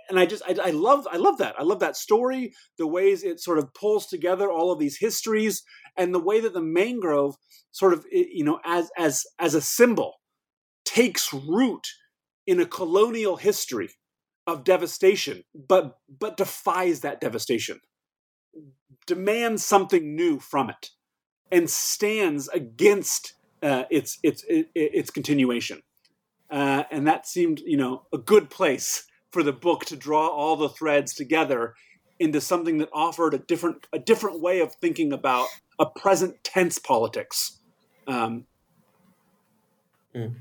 and I just I, I, love I love that I love that story, the ways it sort of pulls together all of these histories, and the way that the mangrove sort of you know as as as a symbol takes root in a colonial history of devastation, but but defies that devastation, demands something new from it, and stands against uh, its its its continuation. Uh, and that seemed, you know, a good place for the book to draw all the threads together into something that offered a different a different way of thinking about a present tense politics. Um, mm.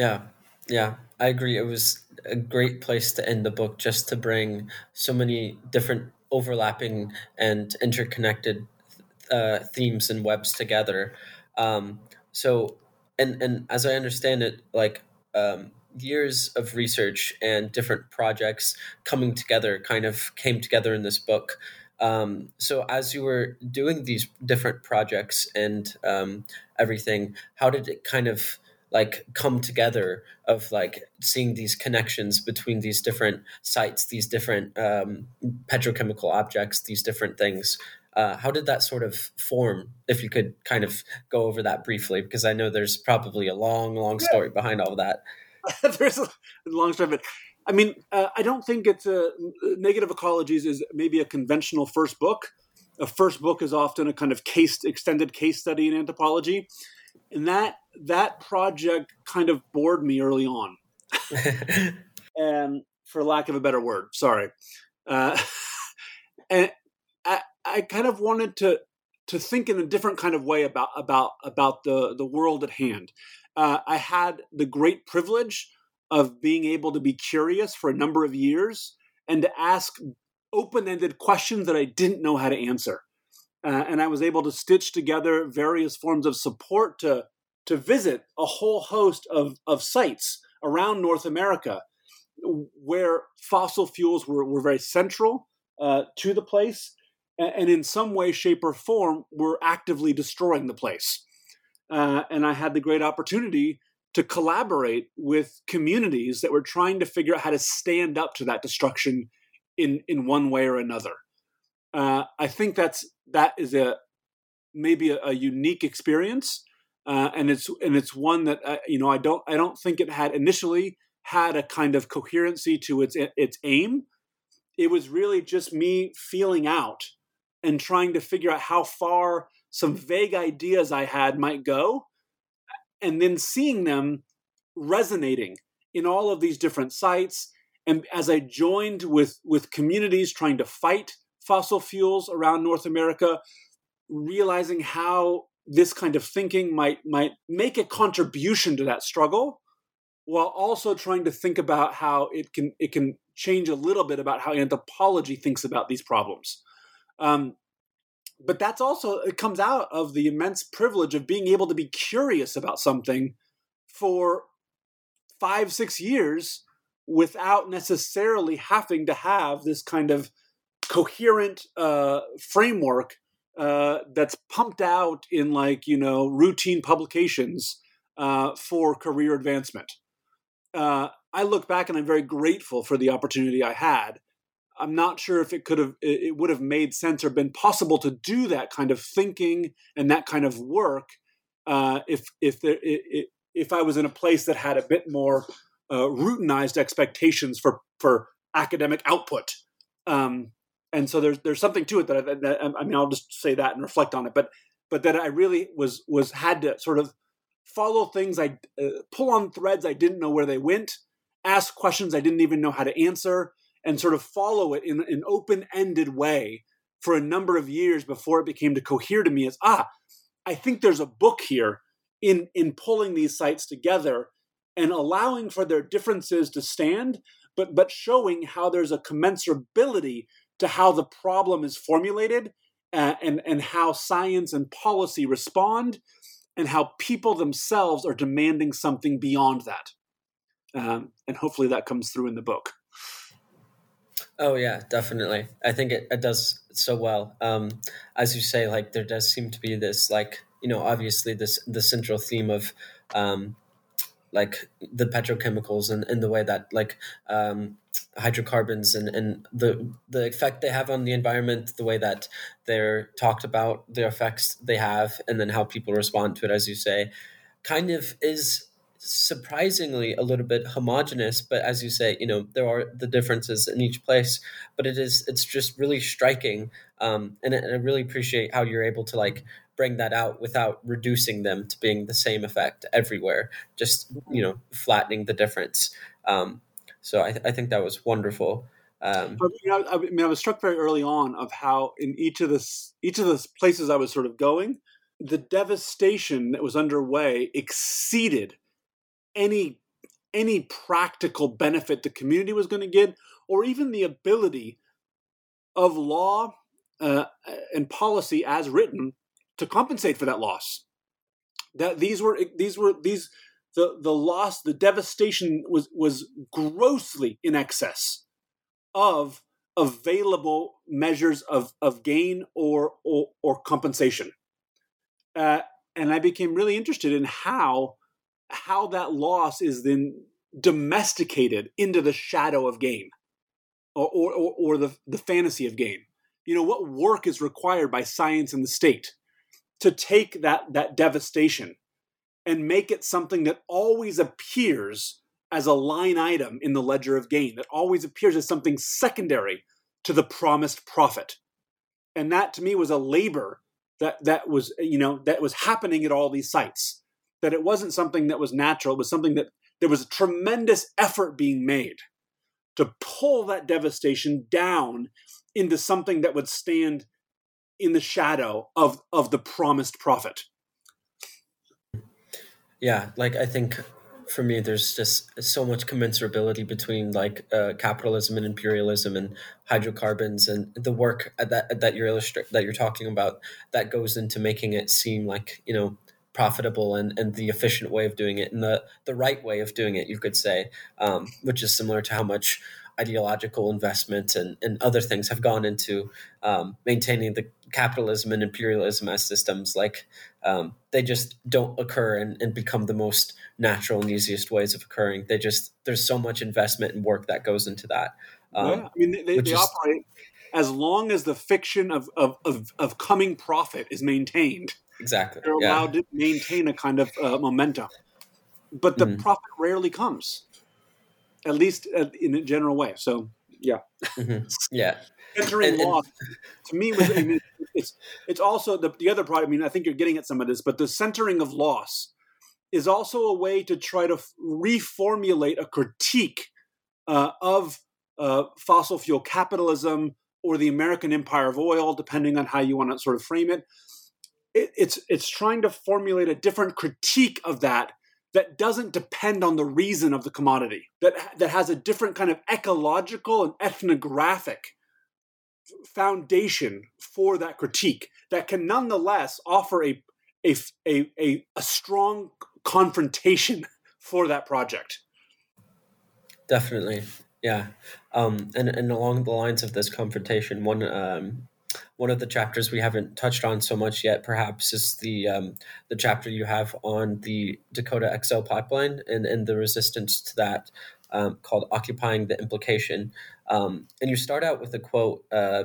Yeah, yeah, I agree. It was a great place to end the book, just to bring so many different overlapping and interconnected uh, themes and webs together. Um, so, and and as I understand it, like um, years of research and different projects coming together kind of came together in this book. Um, so as you were doing these different projects and um, everything, how did it kind of like come together of like seeing these connections between these different sites these different um, petrochemical objects these different things. Uh, how did that sort of form if you could kind of go over that briefly? Because i know there's probably a long long story yeah. behind all of that. There's a long story but i mean uh, i don't think it's a negative ecologies is maybe a conventional first book. A first book is often a kind of case extended case study in anthropology. And that that project kind of bored me early on. And for lack of a better word sorry. Uh, and I, I kind of wanted to to think in a different kind of way about about about the the world at hand. Uh, i had the great privilege of being able to be curious for a number of years and to ask open-ended questions that i didn't know how to answer. Uh, and I was able to stitch together various forms of support to to visit a whole host of, of sites around North America where fossil fuels were, were very central uh, to the place and, and, in some way, shape, or form were actively destroying the place. Uh, and I had the great opportunity to collaborate with communities that were trying to figure out how to stand up to that destruction in, in one way or another. Uh, I think that's that is a maybe a, a unique experience, uh, and it's and it's one that uh, you know I don't I don't think it had initially had a kind of coherency to its its aim. It was really just me feeling out and trying to figure out how far some vague ideas I had might go, and then seeing them resonating in all of these different sites. And as I joined with with communities trying to fight fossil fuels around North America, realizing how this kind of thinking might might make a contribution to that struggle while also trying to think about how it can it can change a little bit about how anthropology thinks about these problems. Um, but that's also it comes out of the immense privilege of being able to be curious about something for five six years without necessarily having to have this kind of coherent uh, framework uh, that's pumped out in like you know routine publications uh, for career advancement. uh, I look back and I'm very grateful for the opportunity I had. I'm not sure if it could have it would have made sense or been possible to do that kind of thinking and that kind of work uh, if if there, if I was in a place that had a bit more uh, routinized expectations for for academic output. Um, and so there's there's something to it that I, that I, mean I'll just say that and reflect on it, but but that I really was was had to sort of follow things I uh, pull on threads I didn't know where they went, ask questions I didn't even know how to answer, and sort of follow it in an open ended way for a number of years before it became to cohere to me as ah I think there's a book here in in pulling these sites together and allowing for their differences to stand, but but showing how there's a commensurability to how the problem is formulated uh, and and how science and policy respond and how people themselves are demanding something beyond that. Um, and hopefully that comes through in the book. Oh yeah definitely. I think it, it does so well. Um, as you say like there does seem to be this like you know obviously this the central theme of um, like the petrochemicals and, and the way that like um, hydrocarbons and, and the the effect they have on the environment, the way that they're talked about, the effects they have, and then how people respond to it, as you say, kind of is surprisingly a little bit homogenous. But as you say you know there are the differences in each place but it is it's just really striking um, and, and i really appreciate how you're able to like bring that out without reducing them to being the same effect everywhere just you know flattening the difference. Um, so I, th- I, think that was wonderful um, I, mean, I, I, mean, I was struck very early on of how in each of the each of the places I was sort of going, the devastation that was underway exceeded any any practical benefit the community was going to get, or even the ability of law uh, and policy as written to compensate for that loss. That these were these were these the the loss, the devastation was was grossly in excess of available measures of of gain or or, or compensation. Uh, and I became really interested in how how that loss is then domesticated into the shadow of gain or, or, or, the, the fantasy of gain. You know, what work is required by science and the state to take that that devastation and make it something that always appears as a line item in the ledger of gain that always appears as something secondary to the promised profit and that to me was a labor that that was you know that was happening at all these sites that it wasn't something that was natural it was something that there was a tremendous effort being made to pull that devastation down into something that would stand in the shadow of of the promised profit. Yeah, like I think for me, there's just so much commensurability between like uh, capitalism and imperialism and hydrocarbons and the work that that you're illustrating that you're talking about that goes into making it seem like you know profitable and, and the efficient way of doing it and the the right way of doing it you could say um, which is similar to how much ideological investment and, and other things have gone into um, maintaining the capitalism and imperialism as systems like um, they just don't occur and, and, become the most natural and easiest ways of occurring they just there's so much investment and work that goes into that um, yeah. i mean they, they, they is, operate as long as the fiction of, of, of, of, coming profit is maintained exactly they're allowed yeah. to maintain a kind of uh, momentum but the mm-hmm. profit rarely comes at least in a general way. So yeah, mm-hmm. yeah. Entering and, loss to me was I mean, it's it's also the the other part. I mean, I think you're getting at some of this, but the centering of loss is also a way to try to reformulate a critique uh, of uh, fossil fuel capitalism or the American empire of oil, depending on how you want to sort of frame it. it it's it's trying to formulate a different critique of that that doesn't depend on the reason of the commodity, that, that has a different kind of ecological and ethnographic foundation for that critique that can nonetheless offer a, a, a, a, a strong confrontation for that project. Definitely. Yeah. Um, and, and along the lines of this confrontation, one um, one of the chapters we haven't touched on so much yet, perhaps, is the um, the chapter you have on the Dakota XL pipeline and, and the resistance to that, um, called "Occupying the Implication." Um, and you start out with a quote uh,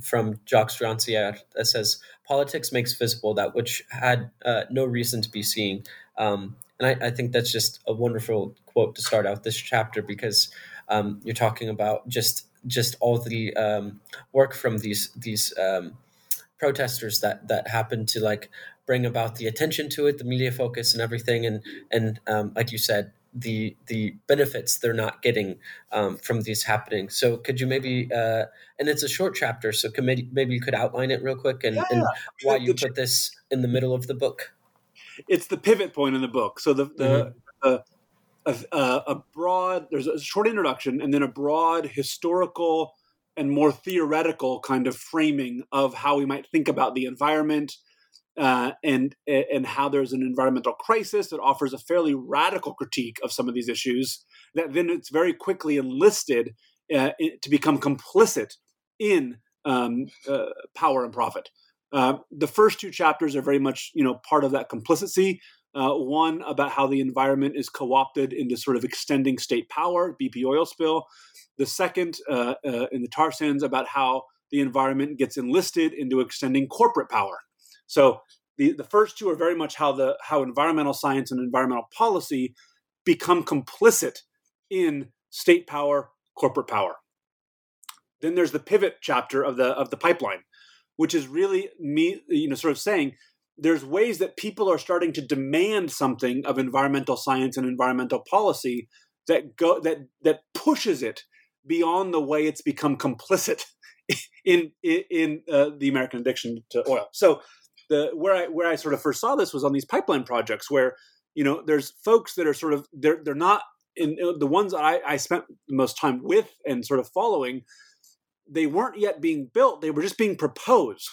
from Jacques Rancière that says, "Politics makes visible that which had uh, no reason to be seen." Um, and I, I, think that's just a wonderful quote to start out this chapter because um, you're talking about just just all the um, work from these these um, protesters that that happen to like bring about the attention to it, the media focus, and everything, and and um, like you said, the the benefits they're not getting um, from these happening. So could you maybe uh, and it's a short chapter, so could maybe, maybe you could outline it real quick and, yeah, and why you put this in the middle of the book. It's the pivot point in the book. So the the, mm-hmm. the a, a, broad there's a short introduction and then a broad historical and more theoretical kind of framing of how we might think about the environment uh, and and how there's an environmental crisis that offers a fairly radical critique of some of these issues that then it's very quickly enlisted uh, to become complicit in um, uh, power and profit. Uh, the first two chapters are very much you know part of that complicity uh, one about how the environment is co opted into sort of extending state power, BP oil spill. The second, uh, uh, in the tar sands, about how the environment gets enlisted into extending corporate power. So the, the first two are very much how the how environmental science and environmental policy become complicit in state power, corporate power. Then there's the pivot chapter of the of the pipeline, which is really me, you know, sort of saying there's ways that people are starting to demand something of environmental science and environmental policy that go that that pushes it beyond the way it's become complicit in in, uh, the American addiction to oil. So the where I where I sort of first saw this was on these pipeline projects where you know there's folks that are sort of they're they're not in the ones I, I spent the most time with and sort of following they weren't yet being built they were just being proposed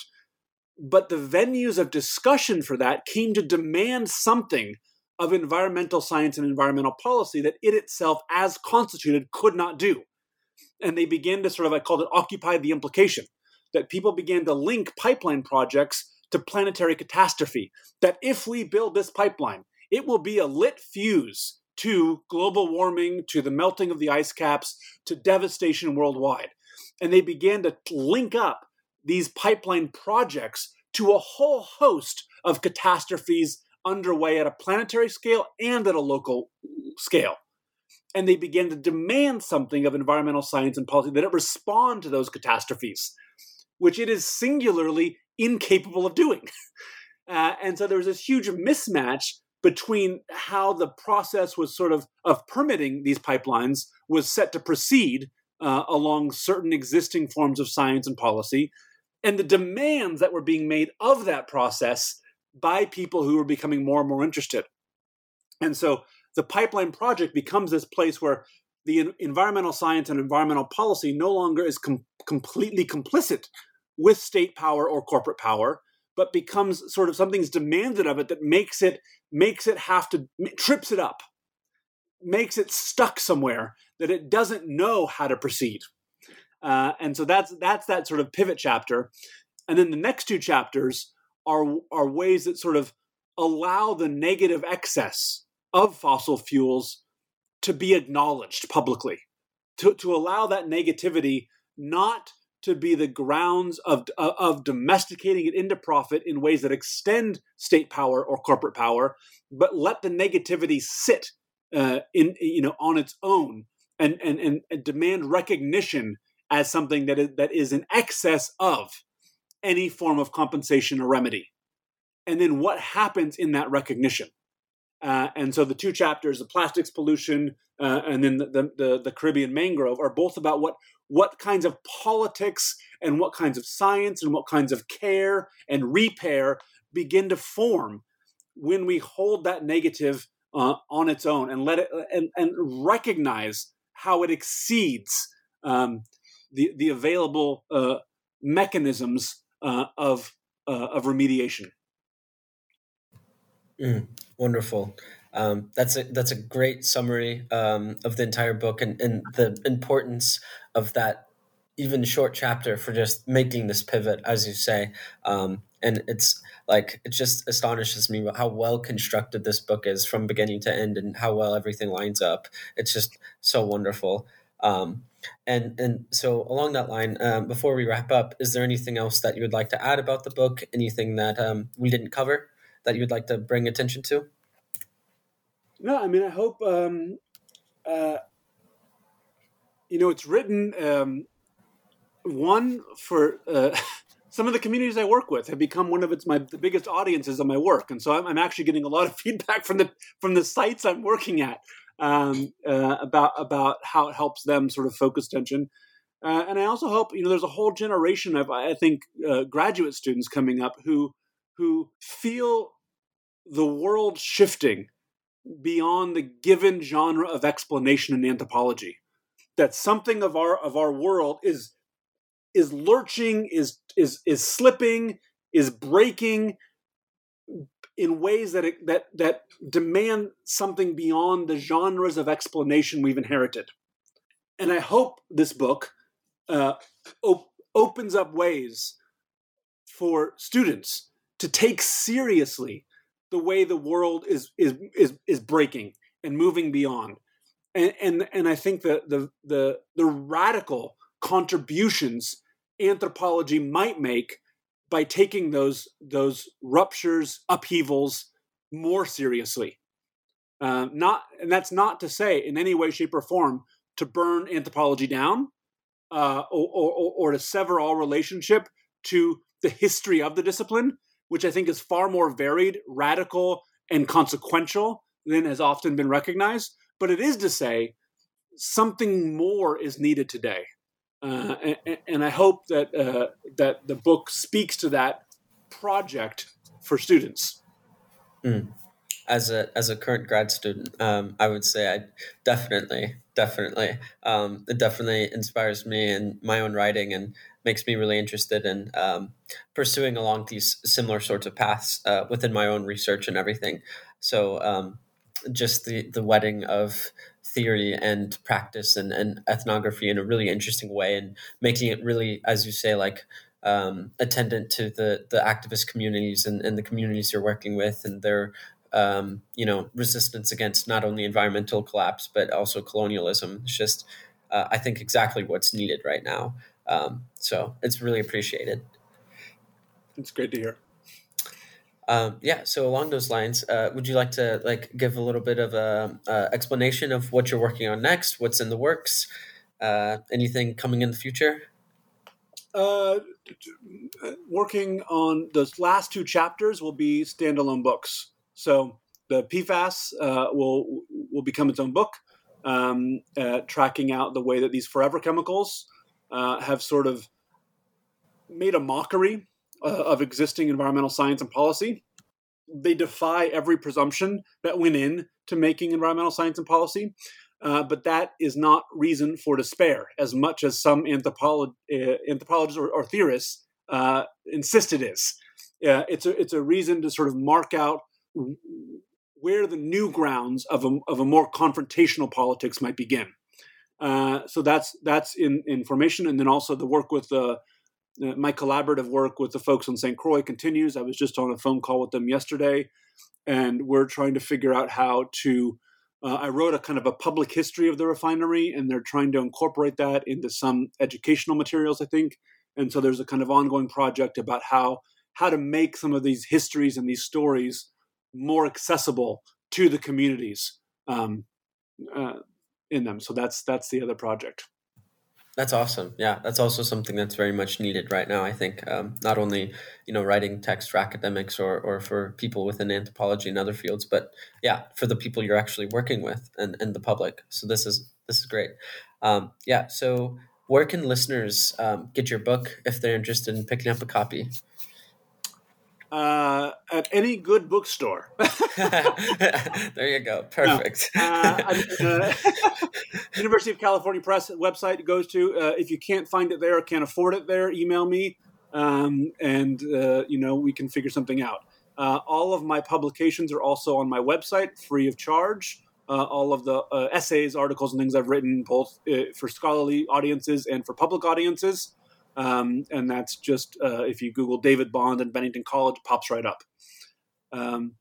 but the venues of discussion for that came to demand something of environmental science and environmental policy that it itself, as constituted, could not do. And they began to sort of, I called it occupy the implication, that people began to link pipeline projects to planetary catastrophe. That if we build this pipeline, it will be a lit fuse to global warming, to the melting of the ice caps, to devastation worldwide. And they began to link up these pipeline projects to a whole host of catastrophes underway at a planetary scale and at a local scale. And they began to demand something of environmental science and policy that it respond to those catastrophes, which it is singularly incapable of doing. Uh, and so there was this huge mismatch between how the process was sort of of permitting these pipelines was set to proceed uh, along certain existing forms of science and policy and the demands that were being made of that process by people who were becoming more and more interested. And so the pipeline project becomes this place where the environmental science and environmental policy no longer is com- completely complicit with state power or corporate power but becomes sort of something's demanded of it that makes it makes it have to trips it up makes it stuck somewhere that it doesn't know how to proceed uh, and so that's that's that sort of pivot chapter. And then the next two chapters are are ways that sort of allow the negative excess of fossil fuels to be acknowledged publicly, to, to allow that negativity not to be the grounds of, of domesticating it into profit in ways that extend state power or corporate power, but let the negativity sit uh, in you know on its own and, and and and demand recognition as something that is, that is in excess of any form of compensation or remedy. And then what happens in that recognition? Uh, and so the two chapters, the plastics pollution uh, and then the, the, the, Caribbean mangrove, are both about what what kinds of politics and what kinds of science and what kinds of care and repair begin to form when we hold that negative uh, on its own and let it and, and recognize how it exceeds um, the the available uh, mechanisms uh, of uh, of remediation. Mm, wonderful. Um, that's a that's a great summary um, of the entire book and, and the importance of that even short chapter for just making this pivot, as you say. Um, and it's like it just astonishes me how well constructed this book is from beginning to end, and how well everything lines up. It's just so wonderful. Um, and and so along that line, um, before we wrap up, is there anything else that you would like to add about the book? Anything that um, we didn't cover that you would like to bring attention to? No, I mean I hope um, uh, you know it's written um, one for. Uh, some of the communities I work with have become one of its my the biggest audiences of my work, and so I'm, I'm actually getting a lot of feedback from the from the sites I'm working at um, uh, about about how it helps them sort of focus attention. Uh, and I also hope you know there's a whole generation of I think uh, graduate students coming up who who feel the world shifting beyond the given genre of explanation in anthropology. That something of our of our world is is lurching, is is is slipping, is breaking, in ways that it, that that demand something beyond the genres of explanation we've inherited. And I hope this book uh, op- opens up ways for students to take seriously the way the world is is is is breaking and moving beyond. And and and I think that the the the radical contributions anthropology might make by taking those those ruptures, upheavals more seriously. Uh, not, and that's not to say in any way, shape, or form to burn anthropology down uh, or, or, or to sever all relationship to the history of the discipline, which I think is far more varied, radical, and consequential than has often been recognized. But it is to say something more is needed today. Uh, and, and, I hope that uh, that the book speaks to that project for students. Mm. As a as a current grad student, um, I would say I definitely definitely um, it definitely inspires me in my own writing and makes me really interested in um, pursuing along these similar sorts of paths uh, within my own research and everything. So um, just the the wedding of theory and practice and, and ethnography in a really interesting way and making it really, as you say, like um, attendant to the the activist communities and, and the communities you're working with and their um, you know resistance against not only environmental collapse but also colonialism. It's just uh, I think exactly what's needed right now. Um, so it's really appreciated. It's great to hear. Um, yeah. So along those lines, uh, would you like to like give a little bit of a, a, explanation of what you're working on next? What's in the works? Uh, anything coming in the future? Uh, working on those last two chapters will be standalone books. So the PFAS uh, will will become its own book, um, uh, tracking out the way that these forever chemicals uh, have sort of made a mockery uh, of existing environmental science and policy. They defy every presumption that went in to making environmental science and policy. Uh, but that is not reason for despair, as much as some anthropolo- uh, anthropologists or, or theorists uh, insist it is. it's a it's a reason to sort of mark out where the new grounds of a, of a more confrontational politics might begin. Uh, so that's that's in, in formation, and then also the work with the uh, my collaborative work with the folks on St. Croix continues. I was just on a phone call with them yesterday, and we're trying to figure out how to. Uh, I wrote a kind of a public history of the refinery, and they're trying to incorporate that into some educational materials, I think. And so there's a kind of ongoing project about how how to make some of these histories and these stories more accessible to the communities um, uh, in them. So that's that's the other project. That's awesome. Yeah, that's also something that's very much needed right now. I think um, not only you know writing text for academics or or for people within anthropology and other fields, but yeah, for the people you're actually working with and, and the public. So this is this is great. Um, yeah. So where can listeners um, get your book if they're interested in picking up a copy? Uh, at any good bookstore. there you go. Perfect. No. Uh, uh, University of California Press website goes to. Uh, if you can't find it there or can't afford it there, email me, um, and uh, you know we can figure something out. Uh, all of my publications are also on my website, free of charge. uh, all of the uh, essays, articles, and things I've written, both uh, for scholarly audiences and for public audiences. Um, and that's just uh, if you Google David Bond and Bennington College, pops right up. Um,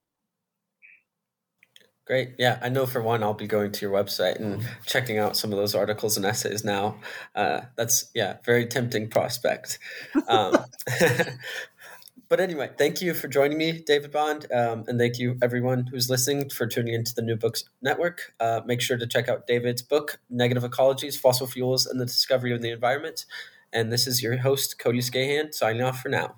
Great. Yeah, I know for one, I'll be going to your website and checking out some of those articles and essays now. Uh, that's, yeah, very tempting prospect. Um, but anyway, thank you for joining me, David Bond. Um, and thank you, everyone who's listening, for tuning into the New Books Network. Uh, make sure to check out David's book, Negative Ecologies Fossil Fuels and the Discovery of the Environment. And this is your host, Cody Skahan, signing off for now.